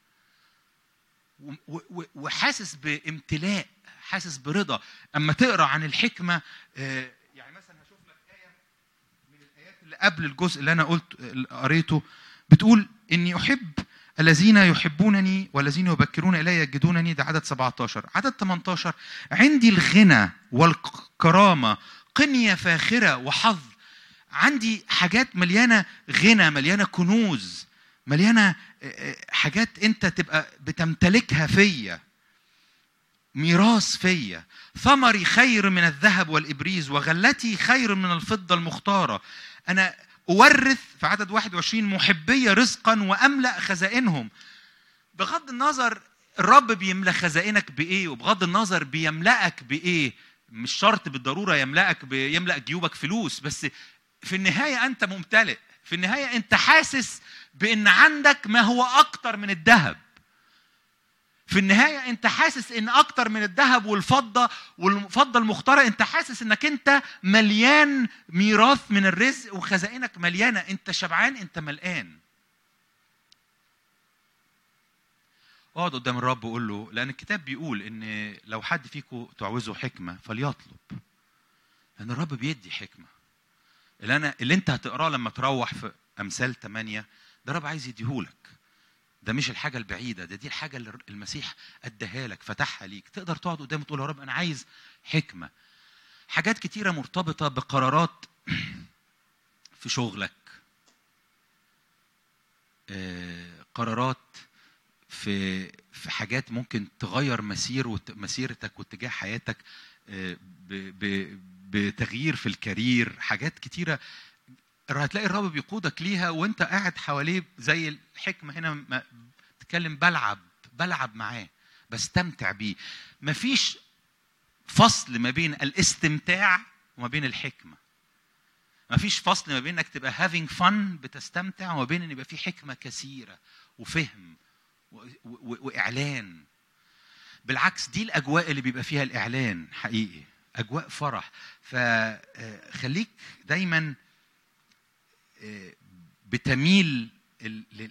وحاسس بامتلاء حاسس برضا. أما تقرأ عن الحكمة آه، يعني مثلا هشوف لك آية من الآيات اللي قبل الجزء اللي أنا قلت قريته. بتقول إني أحب الذين يحبونني والذين يبكرون إلي يجدونني ده عدد 17 عدد 18 عندي الغنى والكرامه قنية فاخرة وحظ. عندي حاجات مليانة غنى مليانة كنوز مليانة آه، آه، حاجات انت تبقى بتمتلكها فيا. ميراث فيا. ثمري خير من الذهب والإبريز وغلتي خير من الفضة المختارة. أنا أورث في عدد 21 محبية رزقا وأملأ خزائنهم. بغض النظر الرب بيملأ خزائنك بإيه وبغض النظر بيملأك بإيه مش شرط بالضرورة يملأك بيملأ جيوبك فلوس بس في النهاية أنت ممتلئ. في النهاية أنت حاسس بأن عندك ما هو أكتر من الذهب. في النهاية أنت حاسس إن أكتر من الذهب والفضة والفضة المختارة أنت حاسس إنك أنت مليان ميراث من الرزق وخزائنك مليانة. أنت شبعان أنت ملقان. اقعد قدام الرب وقول له لأن الكتاب بيقول إن لو حد فيكم تعوزه حكمة فليطلب. لأن الرب بيدي حكمة. اللي أنا اللي أنت هتقراه لما تروح في أمثال 8 ده الرب عايز يديهولك. ده مش الحاجة البعيدة ده دي الحاجة اللي المسيح أداها لك فتحها ليك. تقدر تقعد قدامه تقول يا رب أنا عايز حكمة. حاجات كتيرة مرتبطة بقرارات في شغلك. آه، قرارات في في حاجات ممكن تغير مسير مسيرتك واتجاه حياتك آه، بتغيير في الكارير حاجات كتيرة. هتلاقي الرب بيقودك ليها وانت قاعد حواليه زي الحكمة هنا بتتكلم بلعب بلعب معاه بستمتع بيه. مفيش فصل ما بين الاستمتاع وما بين الحكمة. مفيش فصل ما بين انك تبقى having fun بتستمتع وما بين ان يبقى في حكمة كثيرة وفهم. وإعلان. بالعكس دي الأجواء اللي بيبقى فيها الإعلان حقيقي أجواء فرح. فخليك دايما آه، بتميل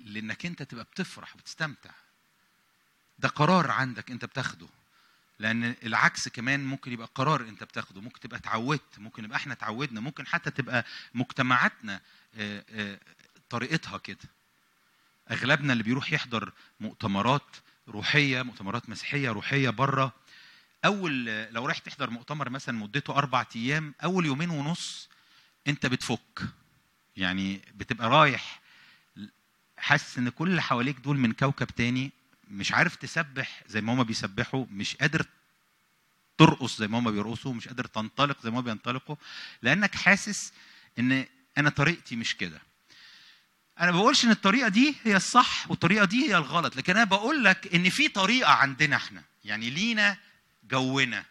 لإنك أنت تبقى بتفرح وبتستمتع. ده قرار عندك أنت بتاخده. لأن العكس كمان ممكن يبقى قرار أنت بتاخده. ممكن تبقى اتعودت ممكن يبقى إحنا اتعودنا. ممكن حتى تبقى مجتمعاتنا آه، آه، طريقتها كده. أغلبنا اللي بيروح يحضر مؤتمرات روحية مؤتمرات مسيحية روحية بره أول لو رايح تحضر مؤتمر مثلا مدته أربع أيام أول يومين ونص أنت بتفك. يعني بتبقى رايح حاسس إن كل اللي حواليك دول من كوكب تاني مش عارف تسبح زي ما هما بيسبحوا مش قادر ترقص زي ما هما بيرقصوا مش قادر تنطلق زي ما هما بينطلقوا لأنك حاسس إن أنا طريقتي مش كده. أنا ما بقولش إن الطريقة دي هي الصح والطريقة دي هي الغلط لكن أنا بقول لك إن في طريقة عندنا إحنا يعني لينا جونا.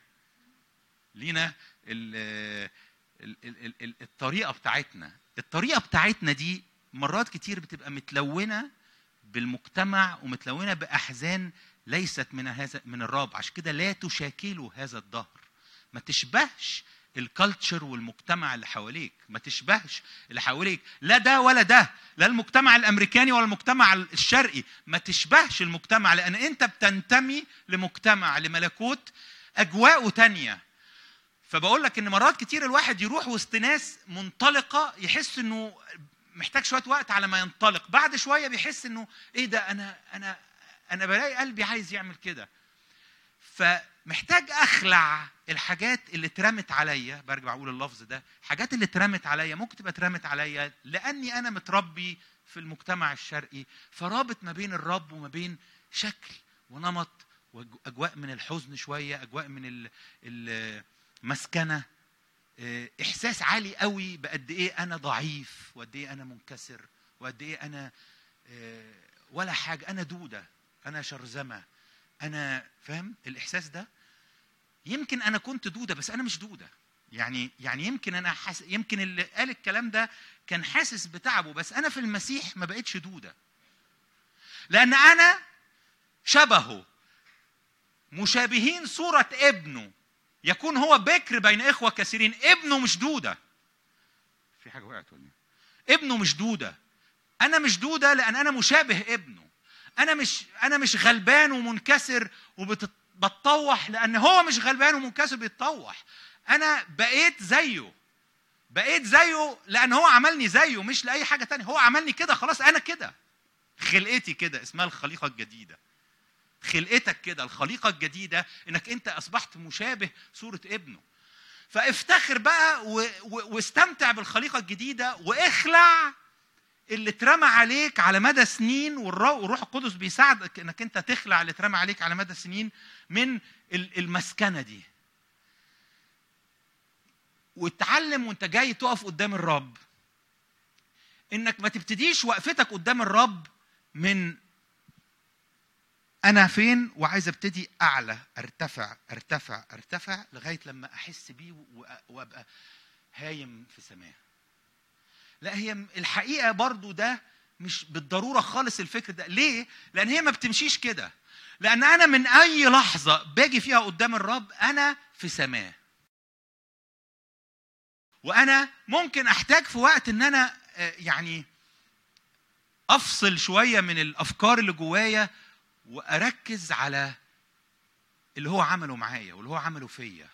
لينا ال ال ال ال الطريقة بتاعتنا. الطريقة بتاعتنا دي مرات كتير بتبقى متلونة بالمجتمع ومتلونة بأحزان ليست من هذا من الرب عشان كده لا تشاكلوا هذا الدهر. ما تشبهش الكالتشر والمجتمع اللي حواليك. ما تشبهش اللي حواليك. لا ده ولا ده. لا المجتمع الأمريكاني ولا المجتمع الشرقي. ما تشبهش المجتمع لأن أنت بتنتمي لمجتمع لملكوت اجواءه تانية. فبقول لك إن مرات كتير الواحد يروح وسط ناس منطلقة يحس إنه محتاج شوية وقت على ما ينطلق. بعد شوية بيحس إنه إيه ده أنا أنا أنا بلاقي قلبي عايز يعمل كده. فمحتاج أخلع الحاجات اللي اترمت عليا برجع أقول اللفظ ده الحاجات اللي اترمت عليا ممكن تبقى اترمت عليا لأني أنا متربي في المجتمع الشرقي فرابط ما بين الرب وما بين شكل ونمط واجواء من الحزن شوية أجواء من المسكنه إحساس عالي قوي بقد إيه أنا ضعيف وقد إيه أنا منكسر وقد إيه أنا ولا حاجة أنا دودة أنا شرذمة. أنا فاهم الإحساس ده؟ يمكن أنا كنت دودة بس أنا مش دودة. يعني يعني يمكن أنا حاس يمكن اللي قال الكلام ده كان حاسس بتعبه بس أنا في المسيح ما بقتش دودة. لأن أنا شبهه. مشابهين صورة ابنه. يكون هو بكر بين إخوة كثيرين. ابنه مش دودة. في حاجة وقعت ولا ابنه مش دودة. أنا مش دودة لأن أنا مشابه ابنه. أنا مش أنا مش غلبان ومنكسر وبتطوح لأن هو مش غلبان ومنكسر بيتطوح. أنا بقيت زيه. بقيت زيه لأن هو عملني زيه مش لأي حاجة تانية. هو عملني كده خلاص أنا كده. خلقتي كده اسمها الخليقة الجديدة. خلقتك كده الخليقة الجديدة إنك أنت أصبحت مشابه صورة ابنه. فافتخر بقى. واستمتع بالخليقة الجديدة واخلع اللي اترمى عليك على مدى سنين والروح القدس بيساعدك إنك أنت تخلع اللي اترمى عليك على مدى سنين من المسكنة دي. واتعلم وانت جاي تقف قدام الرب. إنك ما تبتديش وقفتك قدام الرب من أنا فين وعايز أبتدي أعلى أرتفع أرتفع أرتفع لغاية لما أحس بيه وأبقى هايم في سماه. لا هي الحقيقة برضو ده مش بالضرورة خالص الفكر ده. ليه؟ لأن هي ما بتمشيش كده. لأن أنا من أي لحظة باجي فيها قدام الرب أنا في سماه وأنا ممكن أحتاج في وقت إن أنا يعني أفصل شوية من الأفكار اللي جوايا وأركز على اللي هو عمله معايا واللي هو عمله فيا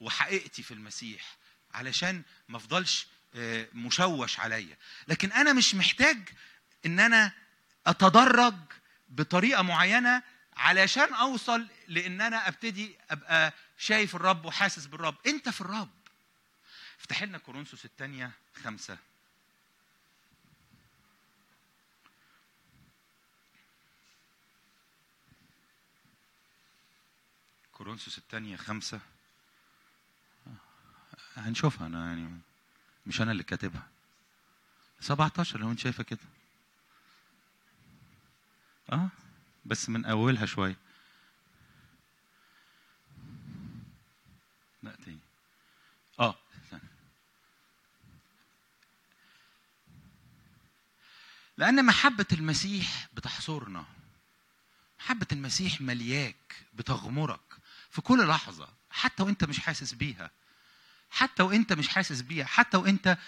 وحقيقتي في المسيح علشان ما أفضلش آه، مشوش عليا. لكن أنا مش محتاج إن أنا أتدرج بطريقة معينة علشان أوصل لإن أنا أبتدي أبقى شايف الرب وحاسس بالرب. أنت في الرب. افتح لنا كورنثوس الثانية خمسة. كورنثوس الثانية خمسة. هنشوفها أنا يعني. مش أنا اللي كاتبها. 17 لو أنت شايفة كده. أه بس من أولها شوية. لا تاني. استنى. لأن محبة المسيح بتحصرنا. محبة المسيح ملياك بتغمرك. في كل لحظة حتى وأنت مش حاسس بيها. حتى وانت مش حاسس بيها حتى وانت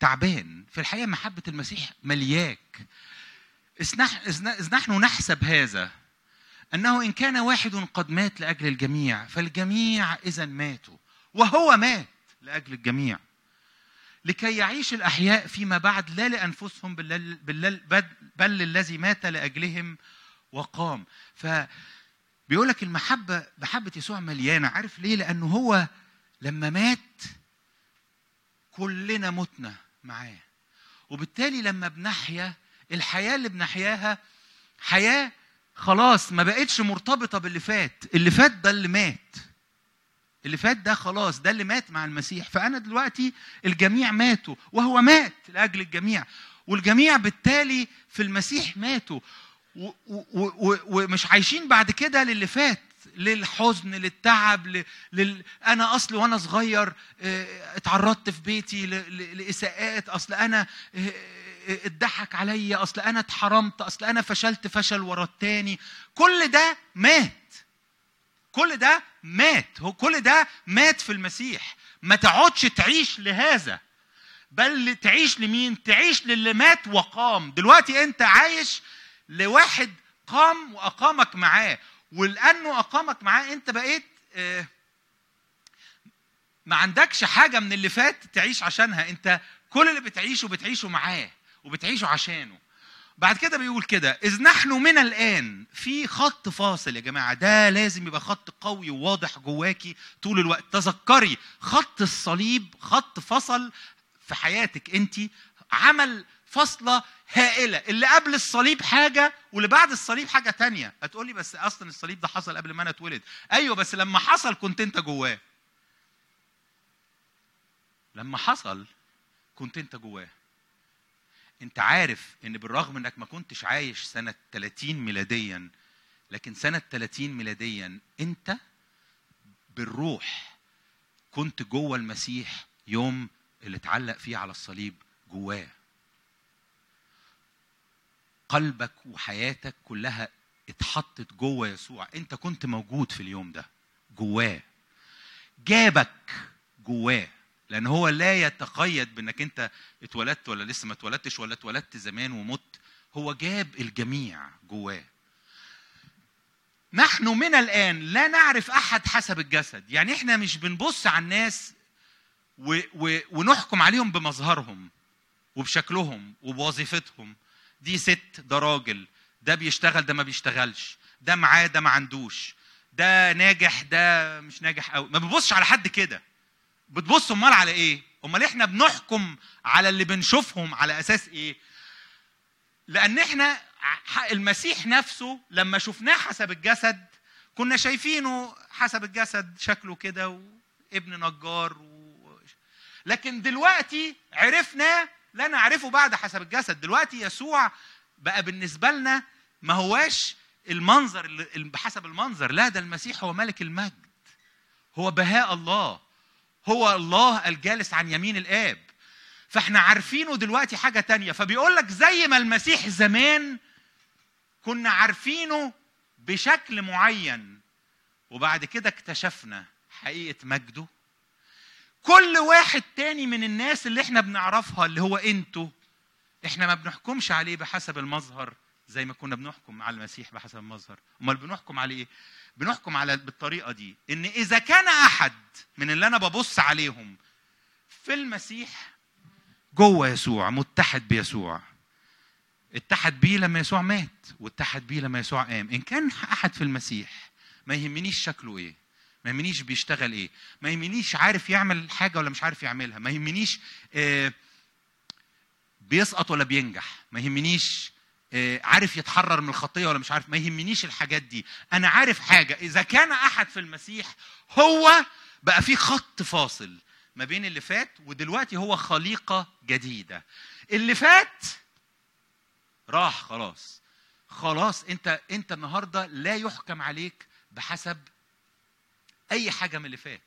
تعبان. في الحقيقة محبة المسيح ملياك. إذ نحن نحسب هذا أنه إن كان واحد قد مات لأجل الجميع فالجميع إذا ماتوا وهو مات لأجل الجميع. لكي يعيش الأحياء فيما بعد لا لأنفسهم بل, للذي مات لأجلهم وقام. فبيقول لك المحبة محبة يسوع مليانة. عارف ليه؟ لأنه هو لما مات كلنا متنا معاه. وبالتالي لما بنحيا الحياة اللي بنحياها حياة خلاص ما بقتش مرتبطة باللي فات. اللي فات ده اللي مات. اللي فات ده خلاص ده اللي مات مع المسيح. فأنا دلوقتي الجميع ماتوا وهو مات لأجل الجميع. والجميع بالتالي في المسيح ماتوا. ومش عايشين بعد كده للي فات للحزن للتعب. لل... أنا أصل وأنا صغير آه، اتعرضت في بيتي. لإساءات أصل أنا آه، آه، اتضحك عليا أصل أنا اتحرمت أصل أنا فشلت فشل ورا التاني. كل ده مات. كل ده مات. هو كل ده مات في المسيح. ما تقعدش تعيش لهذا. بل تعيش لمين؟ تعيش للي مات وقام. دلوقتي أنت عايش لواحد قام وأقامك معاه. ولأنه أقامك معاه أنت بقيت آه، ما عندكش حاجة من اللي فات تعيش عشانها. أنت كل اللي بتعيشه بتعيشه معاه وبتعيشه عشانه. بعد كده بيقول كده إذ نحن من الآن في خط فاصل يا جماعة. ده لازم يبقى خط قوي وواضح جواكي طول الوقت. تذكري خط الصليب خط فصل في حياتك أنت عمل فصلة هائلة. اللي قبل الصليب حاجة واللي بعد الصليب حاجة تانية. هتقولي بس أصلا الصليب ده حصل قبل ما أنا اتولد. أيوة بس لما حصل كنت أنت جواه. لما حصل كنت أنت جواه. أنت عارف إن بالرغم إنك ما كنتش عايش سنة 30 ميلاديا لكن سنة 30 ميلاديا أنت بالروح كنت جوه المسيح يوم اللي اتعلق فيه على الصليب جواه. قلبك وحياتك كلها اتحطت جوه يسوع. انت كنت موجود في اليوم ده جواه. جابك جواه لأن هو لا يتقيد بأنك انت اتولدت ولا لسه ما اتولدتش ولا اتولدت زمان ومت. هو جاب الجميع جواه. نحن من الآن لا نعرف أحد حسب الجسد. يعني إحنا مش بنبص على الناس و و ونحكم عليهم بمظهرهم وبشكلهم وبوظيفتهم. دي ست ده راجل ده بيشتغل ده ما بيشتغلش ده معاه ده ما عندوش ده ناجح ده مش ناجح قوي ما بنبصش على حد كده. بتبص أمال على إيه؟ أمال إحنا بنحكم على اللي بنشوفهم على أساس إيه؟ لأن إحنا المسيح نفسه لما شفناه حسب الجسد كنا شايفينه حسب الجسد شكله كده وابن نجار و... لكن دلوقتي عرفناه لا نعرفه بعد حسب الجسد. دلوقتي يسوع بقى بالنسبة لنا ما هواش المنظر بحسب المنظر. لا ده المسيح هو ملك المجد. هو بهاء الله. هو الله الجالس عن يمين الآب. فاحنا عارفينه دلوقتي حاجة تانية. فبيقول لك زي ما المسيح زمان كنا عارفينه بشكل معين وبعد كده اكتشفنا حقيقة مجده. كل واحد تاني من الناس اللي إحنا بنعرفها اللي هو أنتوا إحنا ما بنحكمش عليه بحسب المظهر زي ما كنا بنحكم على المسيح بحسب المظهر. امال بنحكم عليه إيه؟ بنحكم على بالطريقة دي إن إذا كان أحد من اللي أنا ببص عليهم في المسيح جوه يسوع متحد بيسوع. اتحد بيه لما يسوع مات واتحد بيه لما يسوع قام. إن كان أحد في المسيح ما يهمنيش شكله إيه. ما يهمنيش بيشتغل إيه. ما يهمنيش عارف يعمل حاجة ولا مش عارف يعملها. ما يهمنيش آه بيسقط ولا بينجح. ما يهمنيش آه عارف يتحرر من الخطية ولا مش عارف. ما يهمنيش الحاجات دي. أنا عارف حاجة. إذا كان أحد في المسيح هو بقى في خط فاصل ما بين اللي فات ودلوقتي هو خليقة جديدة. اللي فات راح خلاص. خلاص أنت أنت النهارده لا يحكم عليك بحسب أي حاجة من اللي فات.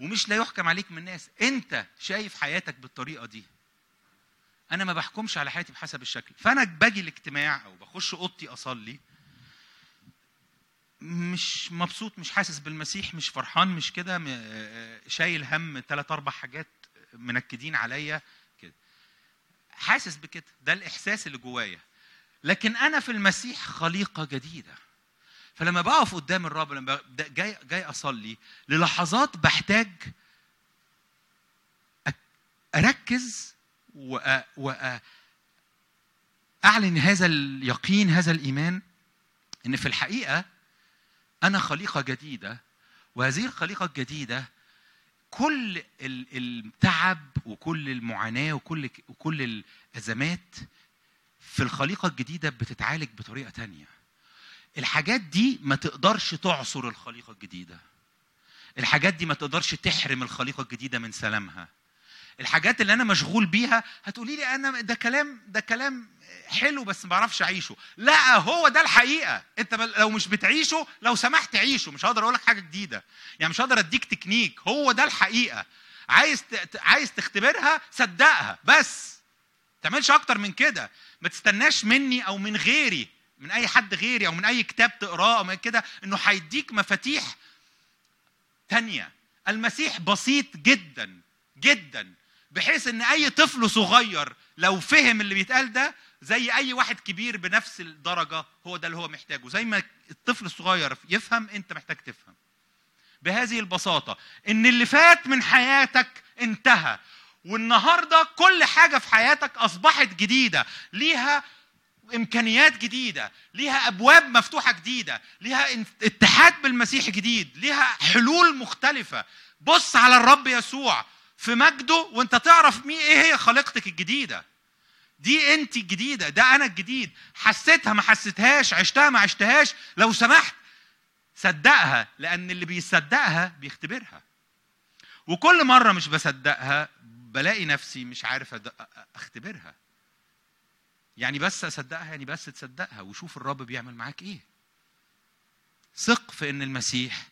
ومش لا يحكم عليك من الناس أنت شايف حياتك بالطريقة دي. أنا ما بحكمش على حياتي بحسب الشكل. فأنا باجي الاجتماع أو بخش أوضتي أصلي مش مبسوط مش حاسس بالمسيح مش فرحان مش كده م- شايل هم ثلاث أربع حاجات منكدين عليا كده. حاسس بكده. ده الإحساس اللي جوايا. لكن أنا في المسيح خليقة جديدة. فلما بقف قدام الرب لما جاي جاي أصلي للحظات بحتاج أركز وأ وأ أعلن هذا اليقين هذا الإيمان إن في الحقيقة أنا خليقة جديدة وهذه الخليقة الجديدة كل ال- التعب وكل المعاناة وكل وكل الأزمات في الخليقة الجديدة بتتعالج بطريقة تانية. الحاجات دي ما تقدرش تعصر الخليقة الجديدة. الحاجات دي ما تقدرش تحرم الخليقة الجديدة من سلامها. الحاجات اللي أنا مشغول بيها هتقولي لي أنا ده كلام ده كلام حلو بس ما بعرفش أعيشه. لا هو ده الحقيقة. أنت لو مش بتعيشه لو سمحت عيشه. مش هقدر أقول لك حاجة جديدة. يعني مش هقدر أديك تكنيك. هو ده الحقيقة. عايز عايز تختبرها صدقها. بس ما تعملش أكتر من كده. ما تستناش مني أو من غيري من أي حد غيري أو من أي كتاب تقراه أو من كده إنه هيديك مفاتيح تانية. المسيح بسيط جدا جدا بحيث إن أي طفل صغير لو فهم اللي بيتقال ده زي أي واحد كبير بنفس الدرجة هو ده اللي هو محتاجه. زي ما الطفل الصغير يفهم أنت محتاج تفهم. بهذه البساطة إن اللي فات من حياتك انتهى والنهاردة كل حاجة في حياتك أصبحت جديدة ليها إمكانيات جديدة ليها أبواب مفتوحة جديدة ليها اتحاد بالمسيح جديد ليها حلول مختلفة. بص على الرب يسوع في مجده وأنت تعرف مين إيه هي خليقتك الجديدة. دي أنت الجديده ده أنا الجديد. حسيتها ما حسيتهاش عشتها ما عشتهاش. لو سمحت صدقها لأن اللي بيصدقها بيختبرها. وكل مرة مش بصدقها بلاقي نفسي مش عارف أختبرها. يعني بس أصدقها يعني بس تصدقها وشوف الرب بيعمل معاك إيه. ثق في إن المسيح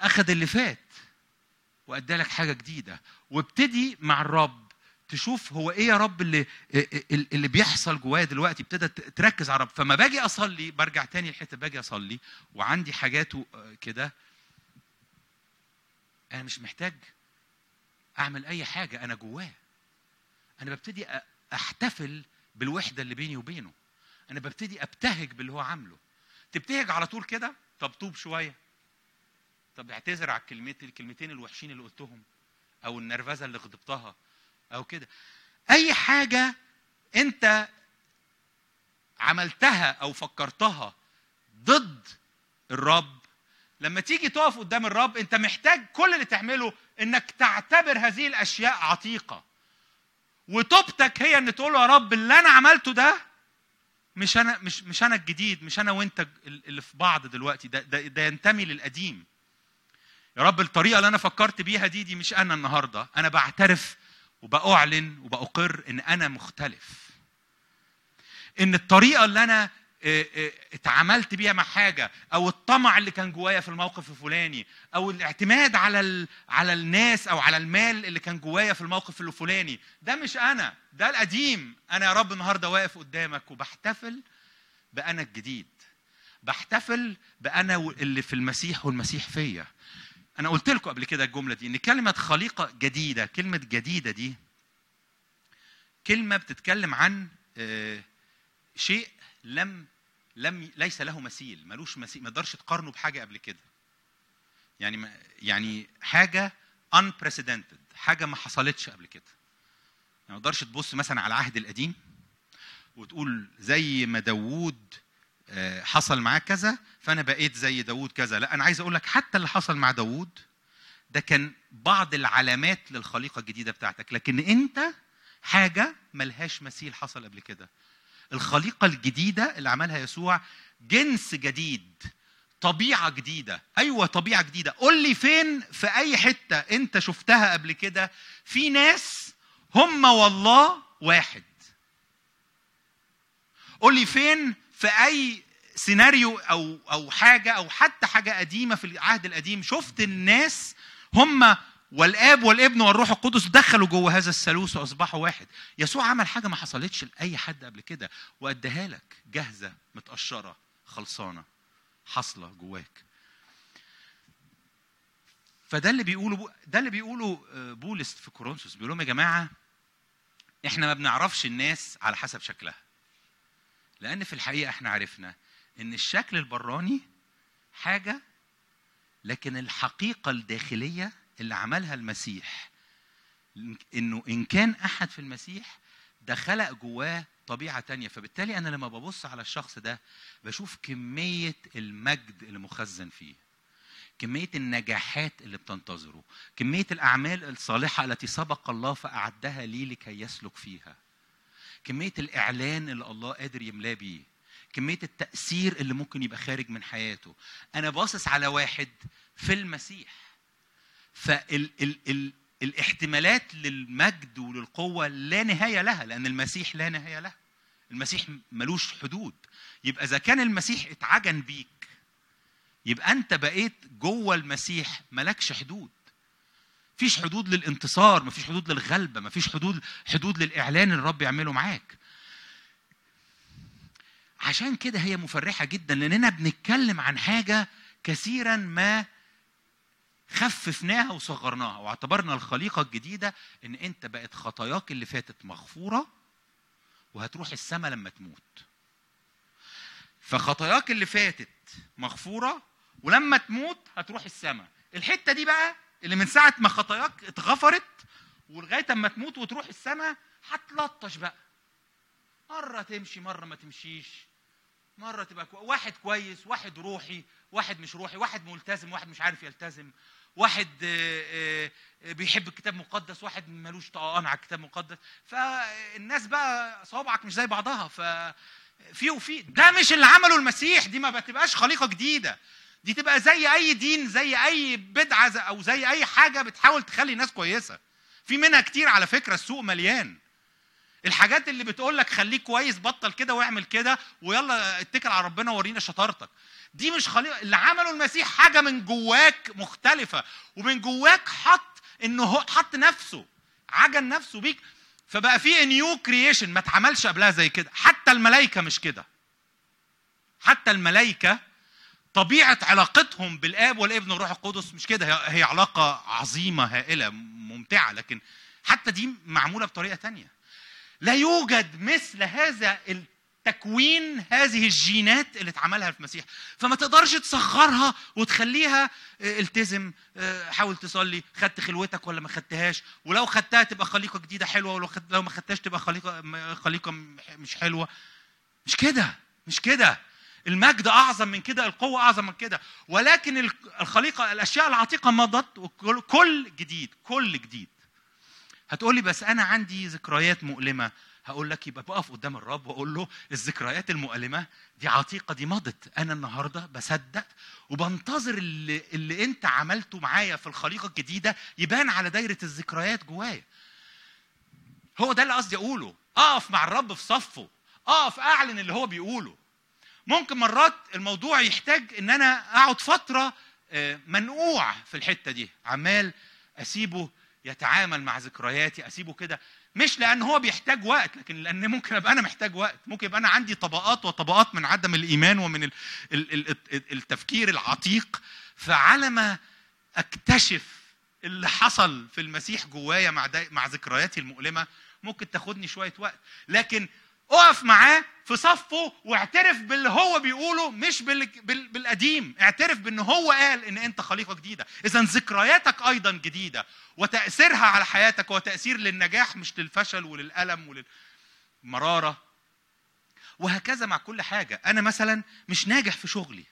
أخذ اللي فات وادالك حاجة جديدة. وابتدي مع الرب تشوف هو إيه يا رب اللي اللي بيحصل جوايا دلوقتي. ابتدى تركز على الرب. فما باجي أصلي برجع تاني الحته باجي أصلي وعندي حاجات و- كده. أنا مش محتاج أعمل أي حاجة أنا جواه. أنا ببتدي أحتفل بالوحدة اللي بيني وبينه. أنا ببتدي أبتهج باللي هو عامله. تبتهج على طول كده؟ طب توب شوية. طب اعتذر على الكلمتين الكلمتين الوحشين اللي قلتهم أو النرفزة اللي غضبتها أو كده. أي حاجة أنت عملتها أو فكرتها ضد الرب لما تيجي تقف قدام الرب أنت محتاج كل اللي تعمله إنك تعتبر هذه الأشياء عتيقة. وتوبتك هي إن تقول يا رب اللي أنا عملته ده مش أنا مش مش أنا الجديد مش أنا وأنت اللي في بعض دلوقتي. ده ده, ده ينتمي للقديم. يا رب الطريقة اللي أنا فكرت بيها دي دي مش أنا النهارده. أنا بعترف وبأعلن وبأقر إن أنا مختلف. إن الطريقة اللي أنا اتعاملت بيها مع حاجة أو الطمع اللي كان جوايا في الموقف الفلاني أو الاعتماد على. على الناس أو على المال اللي كان جوايا في الموقف الفلاني. ده مش أنا ده القديم. أنا يا رب النهارده واقف قدامك وبحتفل بانا الجديد بحتفل بأنا اللي في المسيح والمسيح فيا. أنا قلت لكم قبل كده الجملة دي إن كلمة خليقة جديدة كلمة جديدة دي كلمة بتتكلم عن آه، شيء لم لم ليس له مثيل ملوش مثيل ما تقدرش تقارنه بحاجة قبل كده. يعني يعني حاجة unprecedented حاجة ما حصلتش قبل كده. يعني ما تقدرش تبص مثلا على العهد القديم وتقول زي ما داوود آه، حصل معاه كذا فأنا بقيت زي داوود كذا. لا أنا عايز أقول لك حتى اللي حصل مع داوود ده كان بعض العلامات للخليقة الجديدة بتاعتك. لكن أنت حاجة ملهاش مثيل حصل قبل كده. الخليقة الجديدة اللي عملها يسوع جنس جديد طبيعة جديدة. أيوه طبيعة جديدة. قول لي فين؟ في أي حتة أنت شفتها قبل كده؟ في ناس هم والله واحد. قول لي فين؟ في أي سيناريو أو أو حاجة أو حتى حاجة قديمة في العهد القديم شفت الناس هم والآب والابن والروح القدس دخلوا جوه هذا الثالوث وأصبحوا واحد. يسوع عمل حاجة ما حصلتش لأي حد قبل كده. واداها لك جاهزة متقشرة خلصانة حاصلة جواك. فده اللي بيقوله ده اللي بيقوله آه، بولس في كورنثوس. بيقول لهم يا جماعة إحنا ما بنعرفش الناس على حسب شكلها. لأن في الحقيقة إحنا عرفنا إن الشكل البراني حاجة لكن الحقيقة الداخلية اللي عملها المسيح. إنه إن كان أحد في المسيح ده خلق جواه طبيعة تانية. فبالتالي أنا لما ببص على الشخص ده بشوف كمية المجد اللي مخزن فيه. كمية النجاحات اللي بتنتظره. كمية الأعمال الصالحة التي سبق الله فأعدها لي لكي يسلك فيها. كمية الإعلان اللي الله قادر يملاه بيه. كمية التأثير اللي ممكن يبقى خارج من حياته. أنا باصص على واحد في المسيح. فال ال ال الاحتمالات للمجد وللقوة لا نهاية لها لأن المسيح لا نهاية له المسيح ملوش حدود. يبقى إذا كان المسيح اتعجن بيك يبقى أنت بقيت جوه المسيح ملكش حدود. مفيش حدود للانتصار مفيش حدود للغلبة مفيش حدود حدود للإعلان اللي الرب يعمله معاك. عشان كده هي مفرحة جدا لأننا بنتكلم عن حاجة كثيرا ما خففناها وصغرناها واعتبرنا الخليقة الجديدة إن أنت بقت خطاياك اللي فاتت مغفورة وهتروح السماء لما تموت. فخطاياك اللي فاتت مغفورة ولما تموت هتروح السماء الحتة دي بقى اللي من ساعة ما خطاياك اتغفرت ولغاية أما تموت وتروح السماء هتلطش بقى. مرة تمشي مرة ما تمشيش. مرة تبقى كو... واحد كويس واحد روحي واحد مش روحي واحد ملتزم واحد مش عارف يلتزم. واحد آه، آه، بيحب الكتاب المقدس واحد ملوش طقان على الكتاب المقدس. فالناس بقى صوابعك مش زي بعضها ف في وفي. ده مش اللي عمله المسيح دي ما بتبقاش خليقة جديدة. دي تبقى زي أي دين زي أي بدعة أو زي أي حاجة بتحاول تخلي الناس كويسة. في منها كتير على فكرة السوق مليان. الحاجات اللي بتقول لك خليك كويس بطل كده واعمل كده ويلا اتكل على ربنا وورينا شطارتك. دي مش خليقه اللي عمله المسيح حاجة من جواك مختلفة ومن جواك حط إنه هو حط نفسه عجن نفسه بيك. فبقى في new creation ما اتعملش قبلها زي كده. حتى الملائكة مش كده. حتى الملائكة طبيعة علاقتهم بالآب والابن والروح القدس مش كده. هي- هي علاقة عظيمة هائلة ممتعة لكن حتى دي معمولة بطريقة تانية. لا يوجد مثل هذا التكوين هذه الجينات اللي اتعملها في المسيح. فما تقدرش تصغرها وتخليها آه، التزم آه، حاول تصلي خدت خلوتك ولا ما خدتهاش؟ ولو خدتها تبقى خليقة جديدة حلوة ولو خد... لو ما خدتهاش تبقى خليقة خليقة مش حلوة. مش كده مش كده. المجد أعظم من كده القوة أعظم من كده. ولكن ال- الخليقة الأشياء العتيقة مضت وكل كل جديد كل جديد. هتقولي بس أنا عندي ذكريات مؤلمة. هقول لك يبقى بقف قدام الرب وأقول له الذكريات المؤلمة دي عتيقة دي مضت. أنا النهارده بصدق وبنتظر اللي, اللي أنت عملته معايا في الخليقة الجديدة يبان على دايرة الذكريات جوايا. هو ده اللي قصدي أقوله. أقف مع الرب في صفه. أقف أعلن اللي هو بيقوله. ممكن مرات الموضوع يحتاج إن أنا أقعد فترة آه، منقوع في الحتة دي. عمال أسيبه يتعامل مع ذكرياتي أسيبه كده. مش لأن هو بيحتاج وقت لكن لأن ممكن أبقى أنا محتاج وقت. ممكن يبقى أنا عندي طبقات وطبقات من عدم الإيمان ومن ال- ال- ال- ال- التفكير العتيق. فعلى ما أكتشف اللي حصل في المسيح جوايا مع مع ذكرياتي المؤلمة ممكن تاخدني شوية وقت. لكن اقف معاه في صفه واعترف باللي هو بيقوله مش بال... بال... بالقديم. اعترف بإن هو قال إن أنت خليقة جديدة. اذا ذكرياتك أيضا جديدة وتأثيرها على حياتك هو تأثير للنجاح مش للفشل وللألم وللمرارة. وهكذا مع كل حاجة. أنا مثلا مش ناجح في شغلي.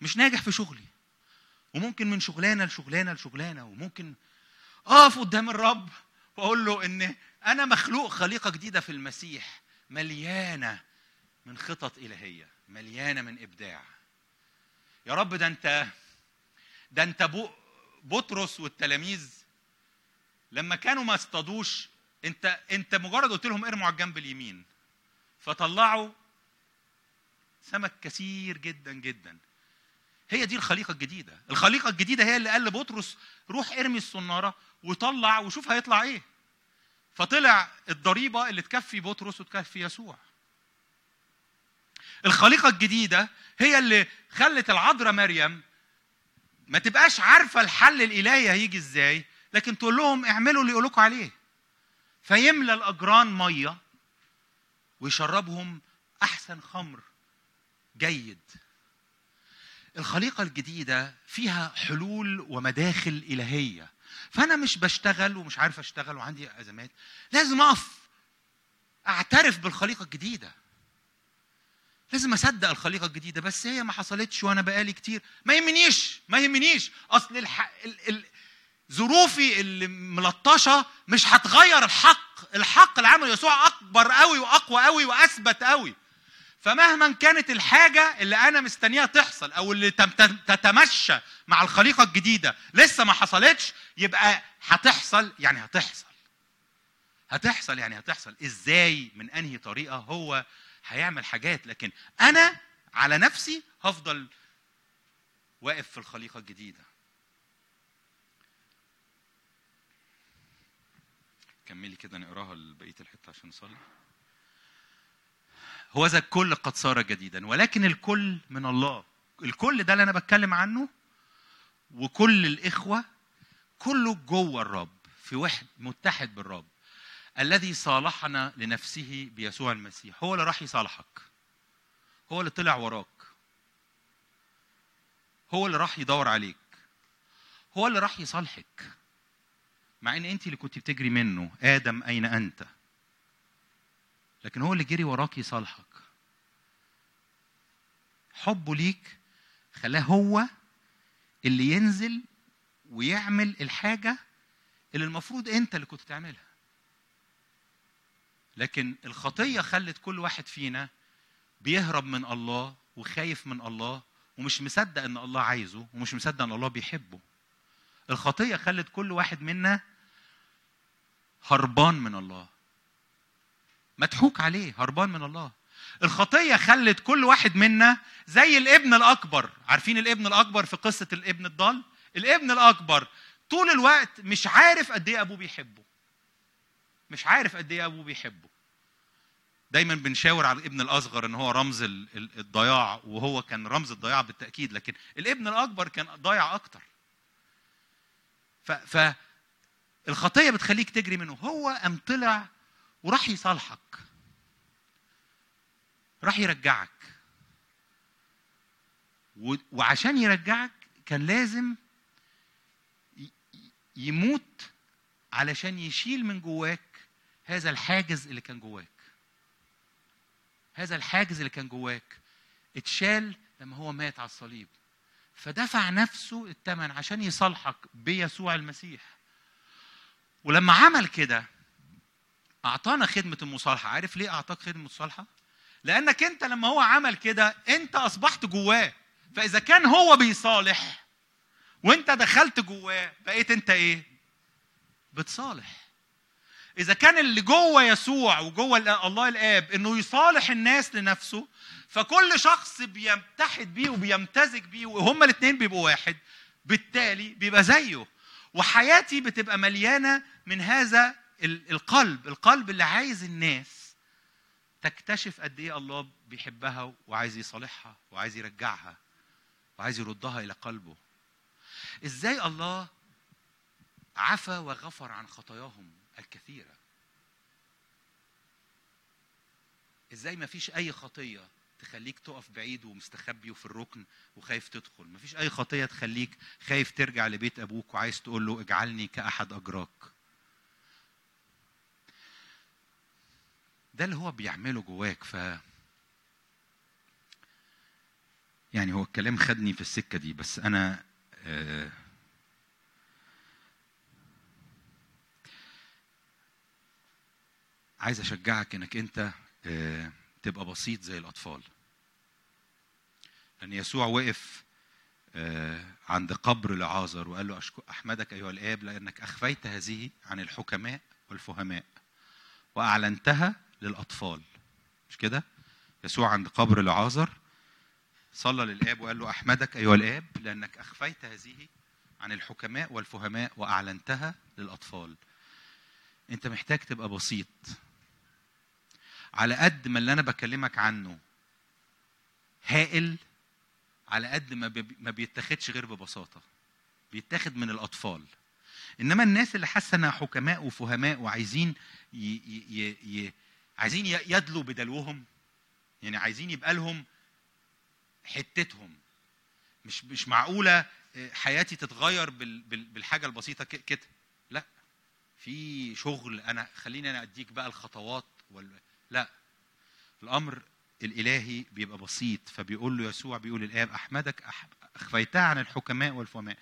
مش ناجح في شغلي. وممكن من شغلانة لشغلانة لشغلانة وممكن أقف قدام الرب وأقول له إن أنا مخلوق خليقة جديدة في المسيح مليانة من خطط إلهية مليانة من إبداع. يا رب ده أنت ده بو بطرس والتلاميذ لما كانوا ما اصطادوش أنت أنت مجرد قلت لهم ارموا على الجنب اليمين فطلعوا سمك كثير جدا جدا. هي دي الخليقة الجديدة. الخليقة الجديدة هي اللي قال لبطرس روح ارمي الصنارة وطلع وشوف هيطلع إيه. فطلع الضريبة اللي تكفي بطرس وتكفي يسوع. الخليقة الجديدة هي اللي خلت العذراء مريم ما تبقاش عارفة الحل الإلهي هيجي إزاي لكن تقول لهم اعملوا اللي يقولوا عليه. فيملى الأجران مية ويشربهم أحسن خمر جيد. الخليقة الجديدة فيها حلول ومداخل إلهية. فأنا مش بشتغل ومش عارف أشتغل وعندي أزمات. لازم أقف أعترف بالخليقة الجديدة. لازم أصدق الخليقة الجديدة. بس هي ما حصلتش وأنا بقالي كتير. ما يهمنيش ما يهمنيش. أصل الح... ال... ال... ظروفي اللي ملطشة مش هتغير الحق. الحق اللي عمله يسوع أكبر قوي وأقوى قوي وأثبت قوي فمهما كانت الحاجة اللي أنا مستنيها تحصل أو اللي تتمشى مع الخليقة الجديدة لسه ما حصلتش يبقى هتحصل يعني هتحصل. هتحصل يعني هتحصل، إزاي من أنهي طريقة هو هيعمل حاجات لكن أنا على نفسي هفضل واقف في الخليقة الجديدة. كملي كده نقراها بقية الحتة عشان نصلي. هو ذا الكل قد صار جديدا ولكن الكل من الله. الكل ده اللي أنا بتكلم عنه وكل الإخوة كله جوه الرب في واحد متحد بالرب. الذي صالحنا لنفسه بيسوع المسيح. هو اللي راح يصالحك. هو اللي طلع وراك. هو اللي راح يدور عليك. هو اللي راح يصالحك. مع إن أنت اللي كنت بتجري منه آدم أين أنت؟ لكن هو اللي جري وراك يصالحك. حبه ليك خلاه هو اللي ينزل ويعمل الحاجة اللي المفروض أنت اللي كنت تعملها. لكن الخطية خلت كل واحد فينا بيهرب من الله وخايف من الله ومش مصدق إن الله عايزه ومش مصدق إن الله بيحبه. الخطية خلت كل واحد منا هربان من الله. مضحوك عليه هربان من الله. الخطية خلت كل واحد منا زي الابن الأكبر. عارفين الابن الأكبر في قصة الابن الضال؟ الابن الأكبر طول الوقت مش عارف قد إيه أبوه بيحبه. مش عارف قد إيه أبوه بيحبه. دايما بنشاور على الابن الأصغر إن هو رمز الضياع وهو كان رمز الضياع بالتأكيد لكن الابن الأكبر كان ضايع أكتر. ف, الخطية بتخليك تجري منه. هو قام طلع وراح يصالحك. راح يرجعك. وعشان يرجعك كان لازم يموت علشان يشيل من جواك هذا الحاجز اللي كان جواك. هذا الحاجز اللي كان جواك. اتشال لما هو مات على الصليب. فدفع نفسه الثمن عشان يصالحك بيسوع المسيح. ولما عمل كده أعطانا خدمة المصالحة. عارف ليه أعطاك خدمة المصالحة؟ لأنك أنت لما هو عمل كده أنت أصبحت جواه. فإذا كان هو بيصالح وأنت دخلت جواه بقيت أنت إيه؟ بتصالح. إذا كان اللي جوه يسوع وجوه الله الآب إنه يصالح الناس لنفسه فكل شخص بيمتحد بيه وبيمتزج بيه وهما الاثنين بيبقوا واحد بالتالي بيبقى زيه. وحياتي بتبقى مليانة من هذا القلب القلب اللي عايز الناس تكتشف قد إيه الله بيحبها وعايز يصالحها وعايز يرجعها وعايز يردها إلى قلبه. إزاي الله عفى وغفر عن خطاياهم الكثيرة؟ إزاي ما فيش أي خطية تخليك تقف بعيد ومستخبي وفي الركن وخايف تدخل؟ ما فيش أي خطية تخليك خايف ترجع لبيت أبوك وعايز تقول له اجعلني كأحد أجراك. ده اللي هو بيعمله جواك. ف يعني هو الكلام خدني في السكة دي بس أنا آه عايز أشجعك إنك أنت آه تبقى بسيط زي الأطفال. لأن يسوع وقف آه عند قبر لعازر وقال له أشكر أحمدك أيها الآب لأنك أخفيت هذه عن الحكماء والفهماء وأعلنتها للأطفال. مش كده؟ يسوع عند قبر لعازر صلى للآب وقال له أحمدك أيها الآب لأنك أخفيت هذه عن الحكماء والفهماء وأعلنتها للأطفال. أنت محتاج تبقى بسيط. على قد ما اللي أنا بكلمك عنه هائل على قد ما ما بيتاخدش غير ببساطة. بيتاخد من الأطفال. إنما الناس اللي حاسة إنها حكماء وفهماء وعايزين ي... ي... ي... ي... عايزين يدلوا بدلوهم يعني عايزين يبقى لهم حتتهم. مش مش معقولة آه، حياتي تتغير بال... بال... بالحاجة البسيطة كده. لا في شغل أنا خليني أنا أديك بقى الخطوات وال... لا. الأمر الإلهي بيبقى بسيط فبيقول له يسوع بيقول الآب أحمدك. اخفيتها عن الحكماء والفهماء.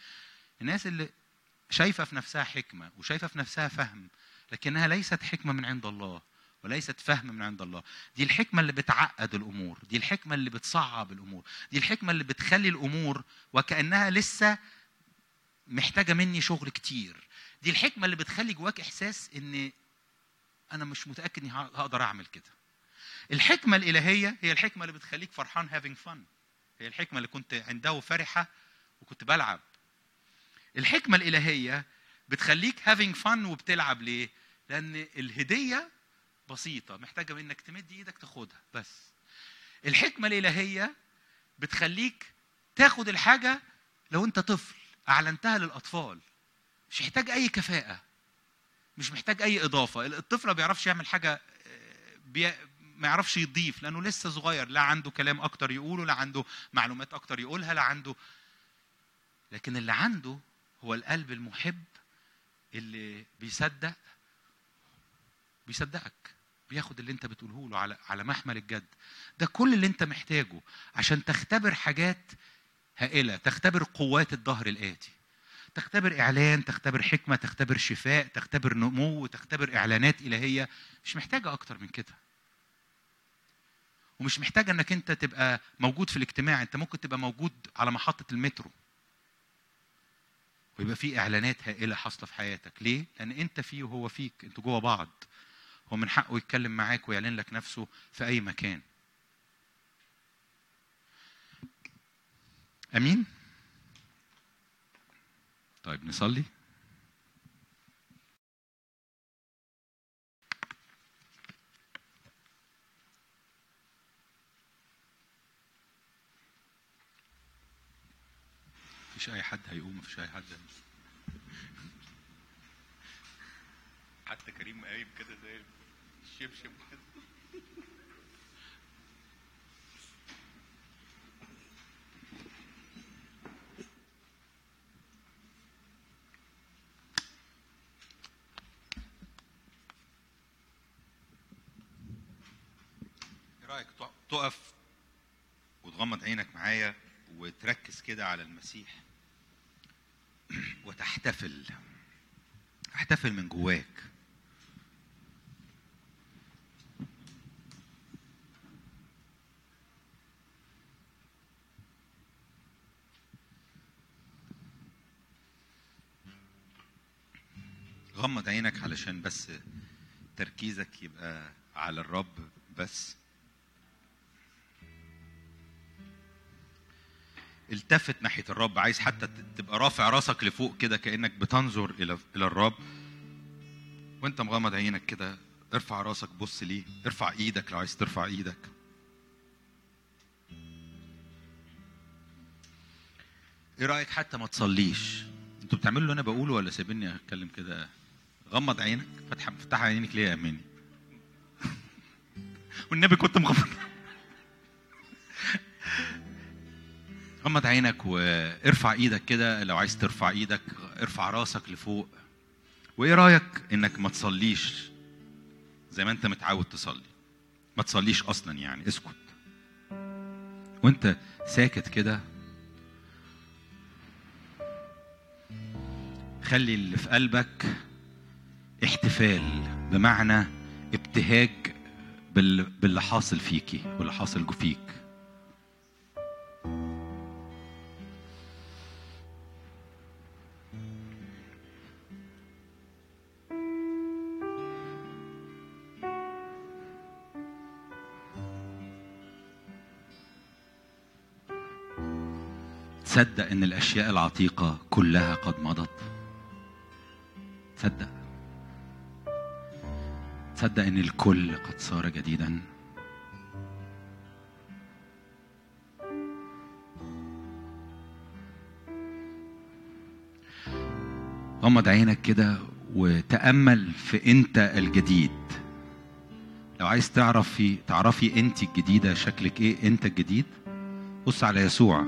الناس اللي شايفة في نفسها حكمة وشايفة في نفسها فهم لكنها ليست حكمة من عند الله. وليست فهم من عند الله. دي الحكمة اللي بتعقد الأمور دي الحكمة اللي بتصعب الأمور دي الحكمة اللي بتخلي الأمور وكأنها لسه محتاجة مني شغل كتير. دي الحكمة اللي بتخلي جواك إحساس إن أنا مش متأكد إني هقدر أعمل كده. الحكمة الإلهية هي الحكمة اللي بتخليك فرحان having fun. هي الحكمة اللي كنت عنده فرحه وكنت بلعب. الحكمة الإلهية بتخليك having fun وبتلعب ليه؟ لأن الهدية بسيطة محتاجة منك تمد إيدك تاخدها بس. الحكمة الإلهية بتخليك تاخد الحاجة لو أنت طفل أعلنتها للأطفال. مش محتاج أي كفاءة مش محتاج أي إضافة. الطفل ما بيعرفش يعمل حاجة آه، بي... ما يعرفش يضيف لأنه لسه صغير. لا عنده كلام أكتر يقوله لا عنده معلومات أكتر يقولها لا عنده. لكن اللي عنده هو القلب المحب اللي بيصدق بيصدقك. بياخد اللي انت بتقوله له على على محمل الجد. ده كل اللي انت محتاجه عشان تختبر حاجات هائلة تختبر قوات الظهر الآتي. تختبر إعلان تختبر حكمة تختبر شفاء تختبر نمو تختبر إعلانات إلهية. مش محتاجة أكتر من كده. ومش محتاجة إنك أنت تبقى موجود في الاجتماع. أنت ممكن تبقى موجود على محطة المترو. ويبقى في إعلانات هائلة حاصلة في حياتك. ليه؟ لأن أنت فيه وهو فيك. أنتوا جوه بعض. هو من حقه يتكلم معاك ويعلن لك نفسه في أي مكان. أمين؟ طيب نصلي. مفيش أي حد هيقوم مفيش أي حد. حتى كريم قايم كده زي الشبشب كده إيه رأيك تق- تقف وتغمض عينك معايا وتركز كده على المسيح وتحتفل احتفل من جواك. غمض عينك علشان بس تركيزك يبقى على الرب بس. التفت ناحية الرب عايز حتى تبقى رافع راسك لفوق كده كأنك بتنظر إلى إلى الرب. وأنت مغمض عينك كده ارفع راسك بص ليه. ارفع إيدك لو عايز ترفع إيدك. إيه رأيك حتى ما تصليش؟ أنتوا بتعملوا اللي أنا بقوله ولا سايبيني أتكلم كده؟ غمض عينك فتح فتح عينك ليه يا أماني؟ والنبي كنت مغمض. غمض عينك وارفع إيدك كده لو عايز ترفع إيدك ارفع راسك لفوق. وإيه رأيك إنك ما تصليش زي ما أنت متعود تصلي؟ ما تصليش أصلا يعني اسكت. وأنت ساكت كده خلي اللي في قلبك احتفال بمعنى ابتهاج بال- باللي حاصل فيكي واللي حاصل فيك تصدق إن الأشياء العتيقة كلها قد مضت؟ تصدق. تصدق إن الكل قد صار جديدا؟ غمض عينك كده وتأمل في أنت الجديد. لو عايز تعرفي تعرفي أنت الجديدة شكلك إيه أنت الجديد؟ بص على يسوع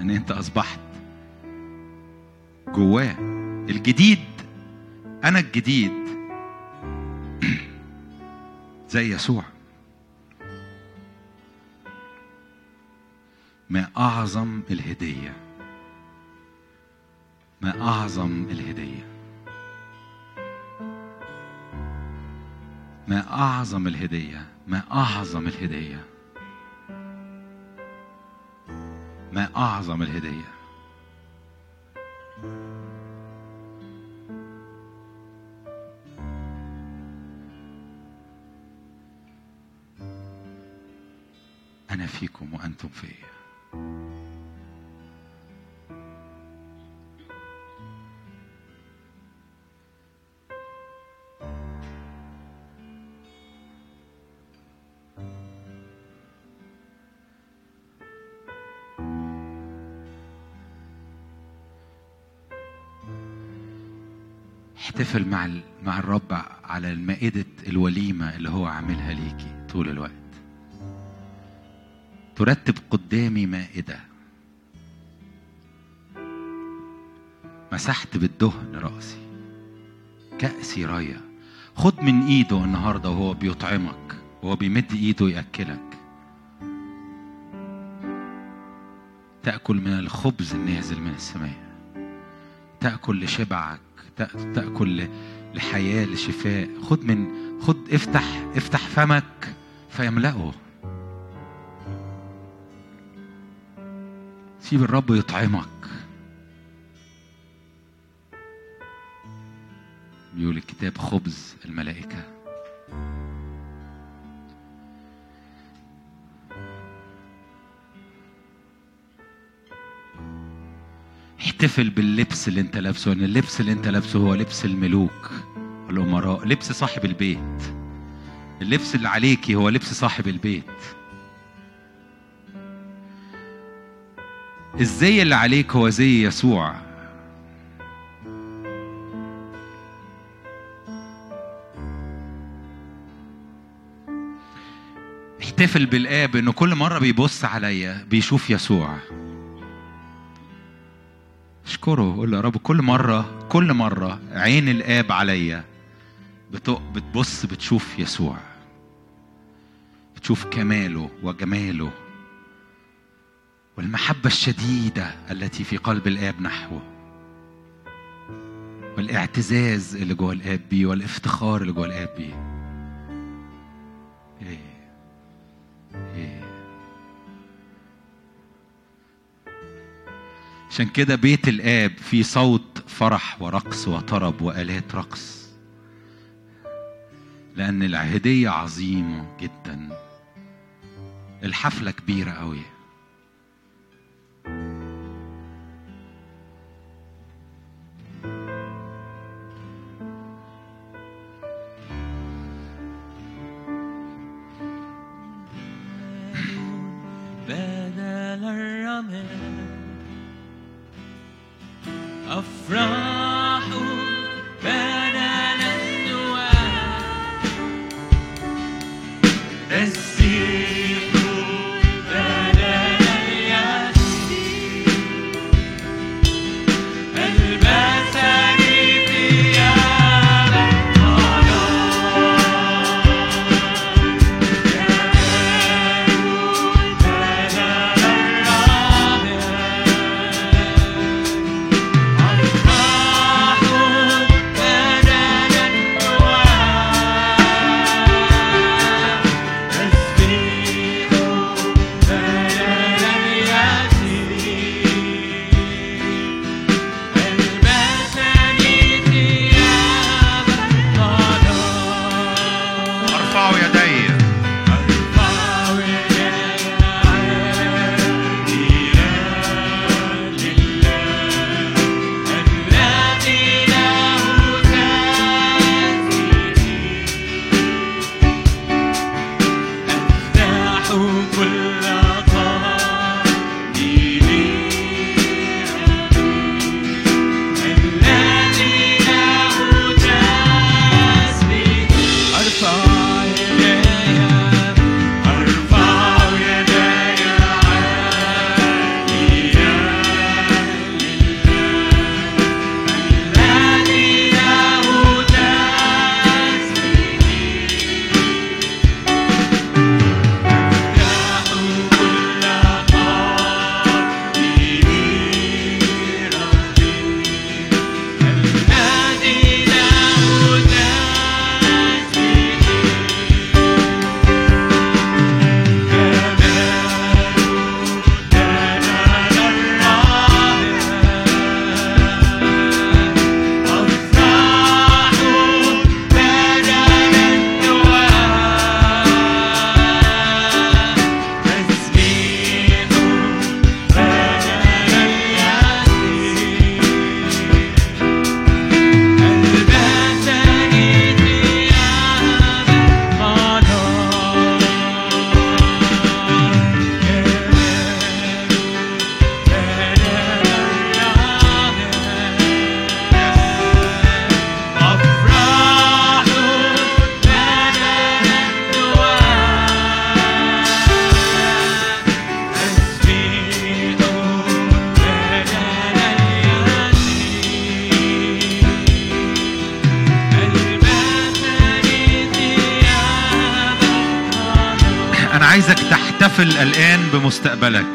إن أنت أصبحت جواه الجديد. أنا الجديد. زي يسوع. ما أعظم الهدية. ما أعظم الهدية. ما أعظم الهدية. ما أعظم الهدية. ما أعظم الهدية. فيكم وأنتم فيا احتفل مع مع الرب على المائدة الوليمة اللي هو عاملها ليكي طول الوقت. ترتب قدامي مائدة. مسحت بالدهن رأسي. كأسي راية. خد من إيده النهاردة وهو بيطعمك. وهو بيمد إيده يأكلك. تأكل من الخبز النازل من السماء. تأكل لشبعك. تأ- تأكل لحياة لشفاء. خد من خد افتح افتح فمك. فيملأه. سيب الرب يطعمك. بيقول الكتاب خبز الملائكة. احتفل باللبس اللي انت لابسه ان اللبس اللي انت لابسه هو لبس الملوك والأمراء لبس صاحب البيت. اللبس اللي عليكي هو لبس صاحب البيت. الزي اللي عليك هو زي يسوع؟ احتفل بالآب إنه كل مرة بيبص عليا بيشوف يسوع. اشكره قول يا رب كل مرة كل مرة عين الآب عليا بت- بتبص بتشوف يسوع. بتشوف كماله وجماله. والمحبة الشديدة التي في قلب الآب نحوه والاعتزاز اللي جوه الآب بيه والافتخار اللي جوه الآب بيه إيه. إيه. عشان كده بيت الآب فيه صوت فرح ورقص وطرب وآلات رقص لأن العهدية عظيمة جدا الحفلة كبيرة قوي الآن بمستقبلك.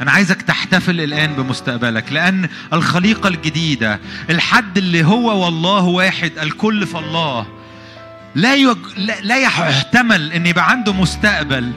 أنا عايزك تحتفل الآن بمستقبلك لأن الخليقة الجديدة الحد اللي هو والله واحد الكل في الله لا يج... لا يحتمل إن يبقى عنده مستقبل.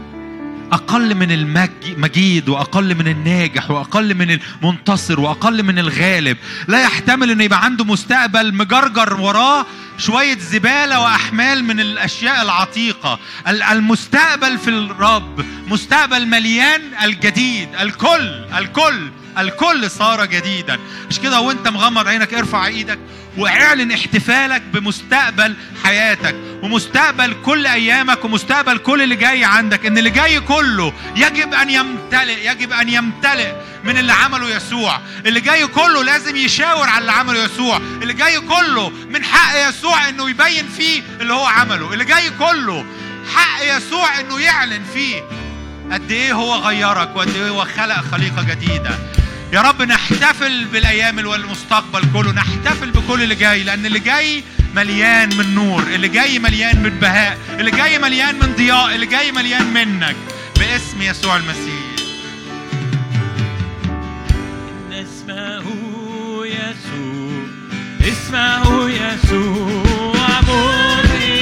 أقل من المجيد وأقل من الناجح وأقل من المنتصر وأقل من الغالب. لا يحتمل ان يبقى عنده مستقبل مجرجر وراه شوية زبالة وأحمال من الأشياء العتيقة. ال- المستقبل في الرب مستقبل مليان الجديد الكل الكل الكل صار جديدا. مش كده وأنت مغمض عينك ارفع إيدك وإعلن احتفالك بمستقبل حياتك. ومستقبل كل أيامك ومستقبل كل اللي جاي عندك إن اللي جاي كله يجب أن يمتلئ يجب أن يمتلئ من اللي عمله يسوع. اللي جاي كله لازم يشاور على اللي عمله يسوع. اللي جاي كله من حق يسوع إنه يبين فيه اللي هو عمله. اللي جاي كله حق يسوع إنه يعلن فيه قد إيه هو غيرك وقد إيه هو خلق خليقة جديدة. يا رب نحتفل بالأيام والمستقبل كله نحتفل بكل اللي جاي لأن اللي جاي مليان من نور اللي جاي مليان من بهاء اللي جاي مليان من ضياء اللي جاي مليان منك باسم يسوع المسيح. إن اسمه يسوع اسمه يسوع مخرج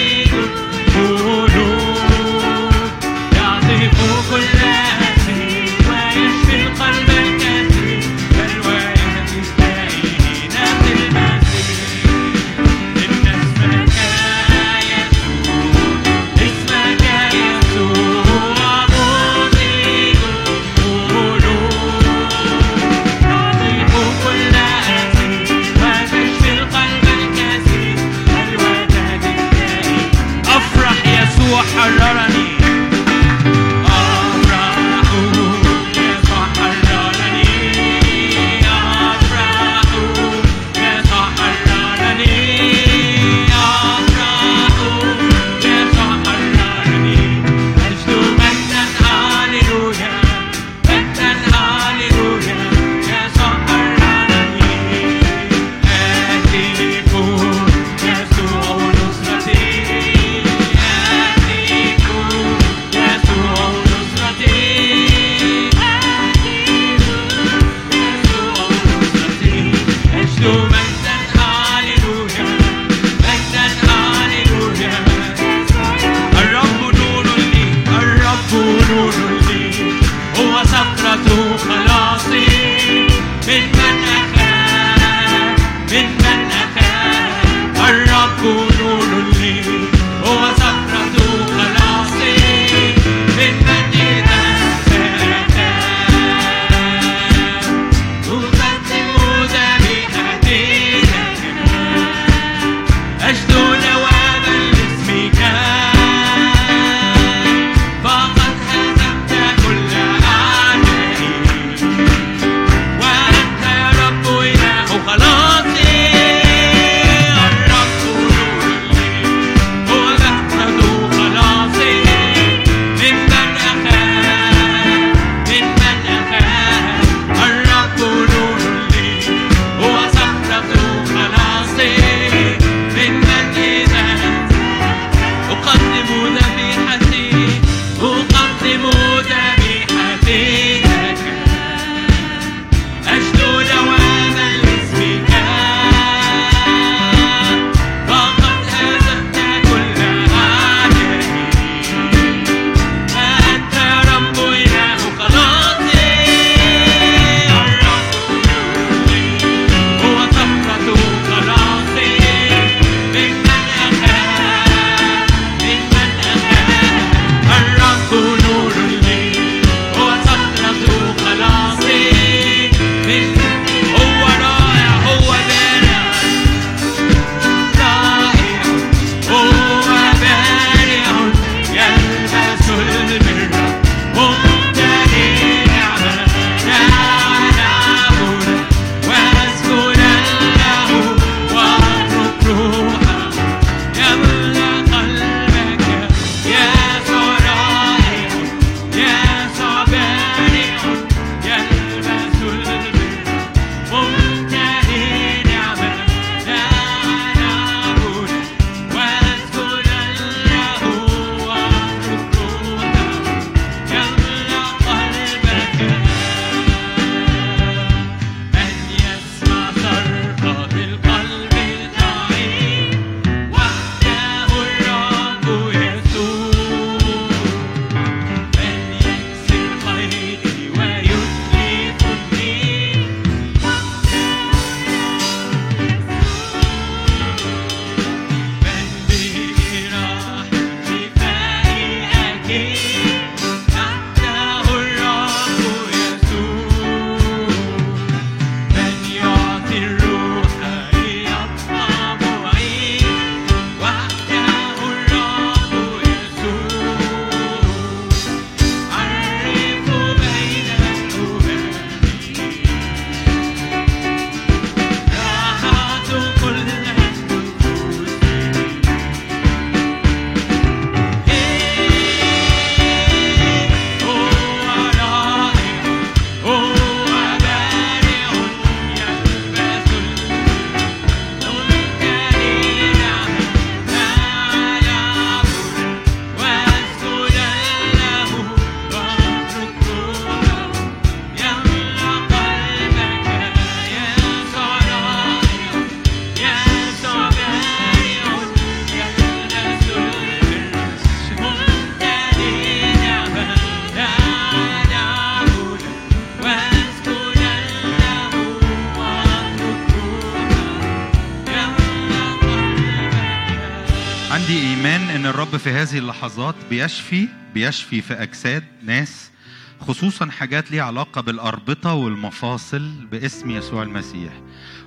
هذه اللحظات بيشفي بيشفي في أجساد ناس خصوصا حاجات ليها علاقة بالأربطة والمفاصل باسم يسوع المسيح.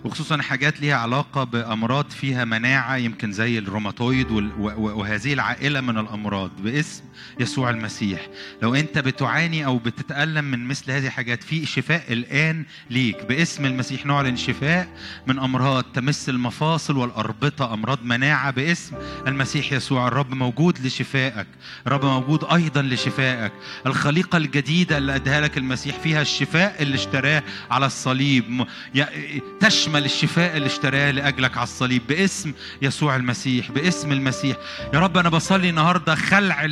وخصوصا حاجات ليها علاقة بأمراض فيها مناعة يمكن زي الروماتويد وهذه العائلة من الأمراض باسم يسوع المسيح. لو انت بتعاني أو بتتألم من مثل هذه الحاجات في شفاء الآن ليك باسم المسيح نعلن شفاء من أمراض تمس المفاصل والأربطة أمراض مناعة باسم المسيح يسوع. الرب موجود لشفائك الرب موجود أيضا لشفائك. الخليقة الجديدة اللي اداها لك المسيح فيها الشفاء اللي اشتراه على الصليب. تشمل الشفاء اللي اشتراه لأجلك على الصليب باسم يسوع المسيح باسم المسيح. يا رب أنا بصلي النهارده خلع.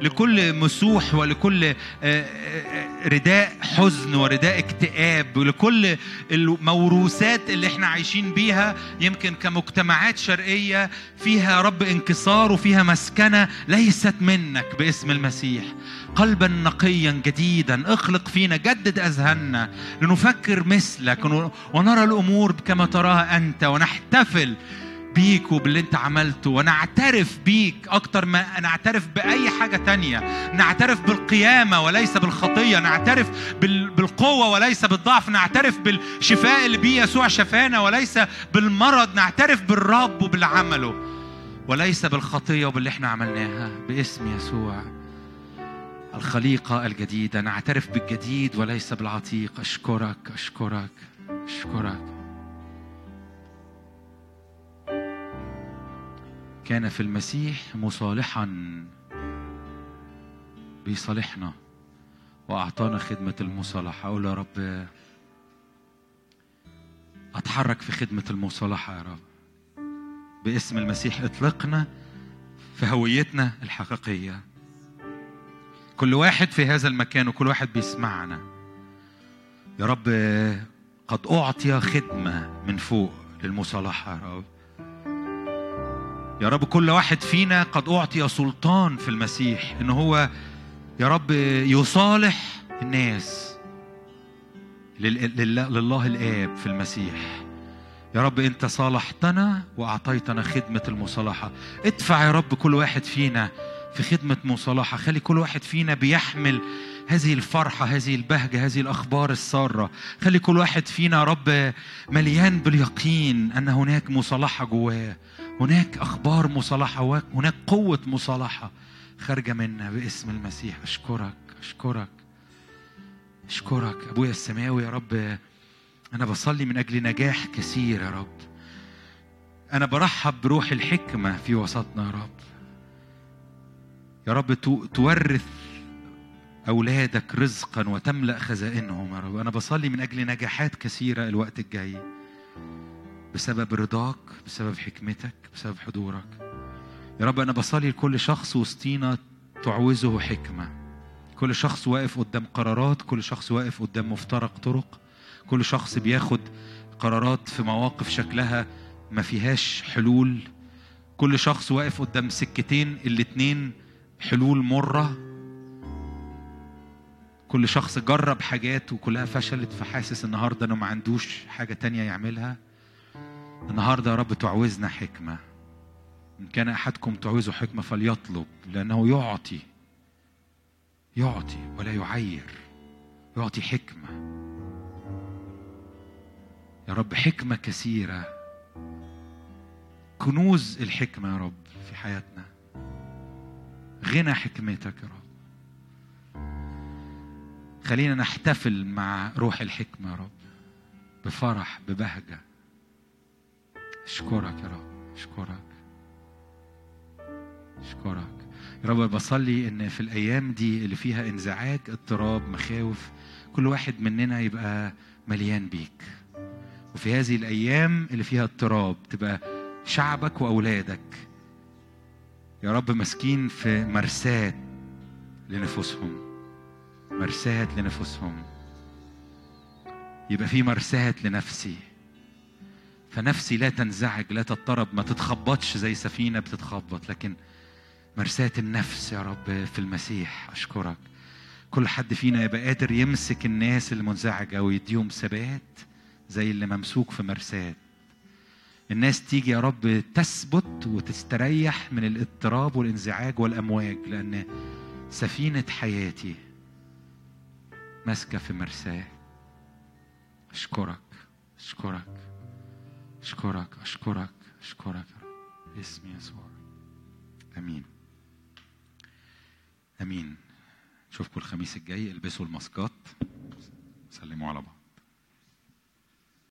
لكل مسوح ولكل آه، آه، رداء حزن ورداء اكتئاب ولكل الموروثات اللي إحنا عايشين بيها يمكن كمجتمعات شرقية فيها رب انكسار وفيها مسكنة ليست منك باسم المسيح. قلبا نقيا جديدا اخلق فينا جدد أذهاننا لنفكر مثلك ون- ونرى الأمور كما تراها أنت ونحتفل بيك وباللي انت عملته. ونعترف بيك أكتر ما نعترف بأي حاجة تانية. نعترف بالقيامة وليس بالخطية. نعترف بال- بالقوة وليس بالضعف. نعترف بالشفاء اللي بيه يسوع شفانا وليس بالمرض. نعترف بالرب وباللي عمله وليس بالخطية وباللي إحنا عملناها. باسم يسوع. الخليقة الجديدة. نعترف بالجديد وليس بالعتيق. أشكرك أشكرك أشكرك. كان في المسيح مصالحا بيصالحنا وأعطانا خدمة المصالحة. أقول يا رب أتحرك في خدمة المصالحة يا رب. باسم المسيح اطلقنا في هويتنا الحقيقية. كل واحد في هذا المكان وكل واحد بيسمعنا. يا رب قد أعطي خدمة من فوق للمصالحة يا رب. يا رب كل واحد فينا قد أعطي سلطان في المسيح إن هو يا رب يصالح الناس لل- لله, لله الآب في المسيح. يا رب أنت صالحتنا وأعطيتنا خدمة المصالحة. ادفع يا رب كل واحد فينا في خدمة مصالحة. خلي كل واحد فينا بيحمل هذه الفرحة هذه البهجة هذه الأخبار السارة. خلي كل واحد فينا يا رب مليان باليقين أن هناك مصالحة جواه. هناك أخبار مصالحة هناك قوة مصالحة خارجة منا باسم المسيح. أشكرك أشكرك أشكرك. أبويا السماوي يا رب أنا بصلي من أجل نجاح كثير يا رب. أنا برحب بروح الحكمة في وسطنا يا رب. يا رب تو- تورث أولادك رزقا وتملأ خزائنهم يا رب. أنا بصلي من أجل نجاحات كثيرة الوقت الجاي. بسبب رضاك بسبب حكمتك بسبب حضورك. يا رب أنا بصلي لكل شخص وسطينا تعوزه حكمة. كل شخص واقف قدام قرارات كل شخص واقف قدام مفترق طرق. كل شخص بياخد قرارات في مواقف شكلها ما فيهاش حلول. كل شخص واقف قدام سكتين الاتنين حلول مرة. كل شخص جرب حاجات وكلها فشلت فحاسس النهارده إنه ما عندوش حاجة تانية يعملها. النهارده يا رب تعوزنا حكمة. إن كان أحدكم تعوزه حكمة فليطلب لأنه يعطي يعطي ولا يعير يعطي حكمة. يا رب حكمة كثيرة. كنوز الحكمة يا رب في حياتنا. غنى حكمتك يا رب. خلينا نحتفل مع روح الحكمة يا رب. بفرح ببهجة. اشكرك يا رب اشكرك اشكرك يا رب بصلي إن في الأيام دي اللي فيها انزعاج اضطراب مخاوف كل واحد مننا يبقى مليان بيك. وفي هذه الأيام اللي فيها اضطراب تبقى شعبك وأولادك يا رب ماسكين في مرساة لنفوسهم مرساة لنفوسهم. يبقى في مرساة لنفسي. فنفسي لا تنزعج لا تضطرب ما تتخبطش زي سفينة بتتخبط. لكن مرساة النفس يا رب في المسيح أشكرك. كل حد فينا يبقى قادر يمسك الناس المنزعجة ويديهم ثبات زي اللي ممسوك في مرساة. الناس تيجي يا رب تثبت وتستريح من الاضطراب والانزعاج والأمواج لأن سفينة حياتي ماسكة في مرساة. أشكرك أشكرك. اشكرك يا رب باسم يسوع امين امين نشوفكم الخميس الجاي البسوا الماسكات سلموا على بعض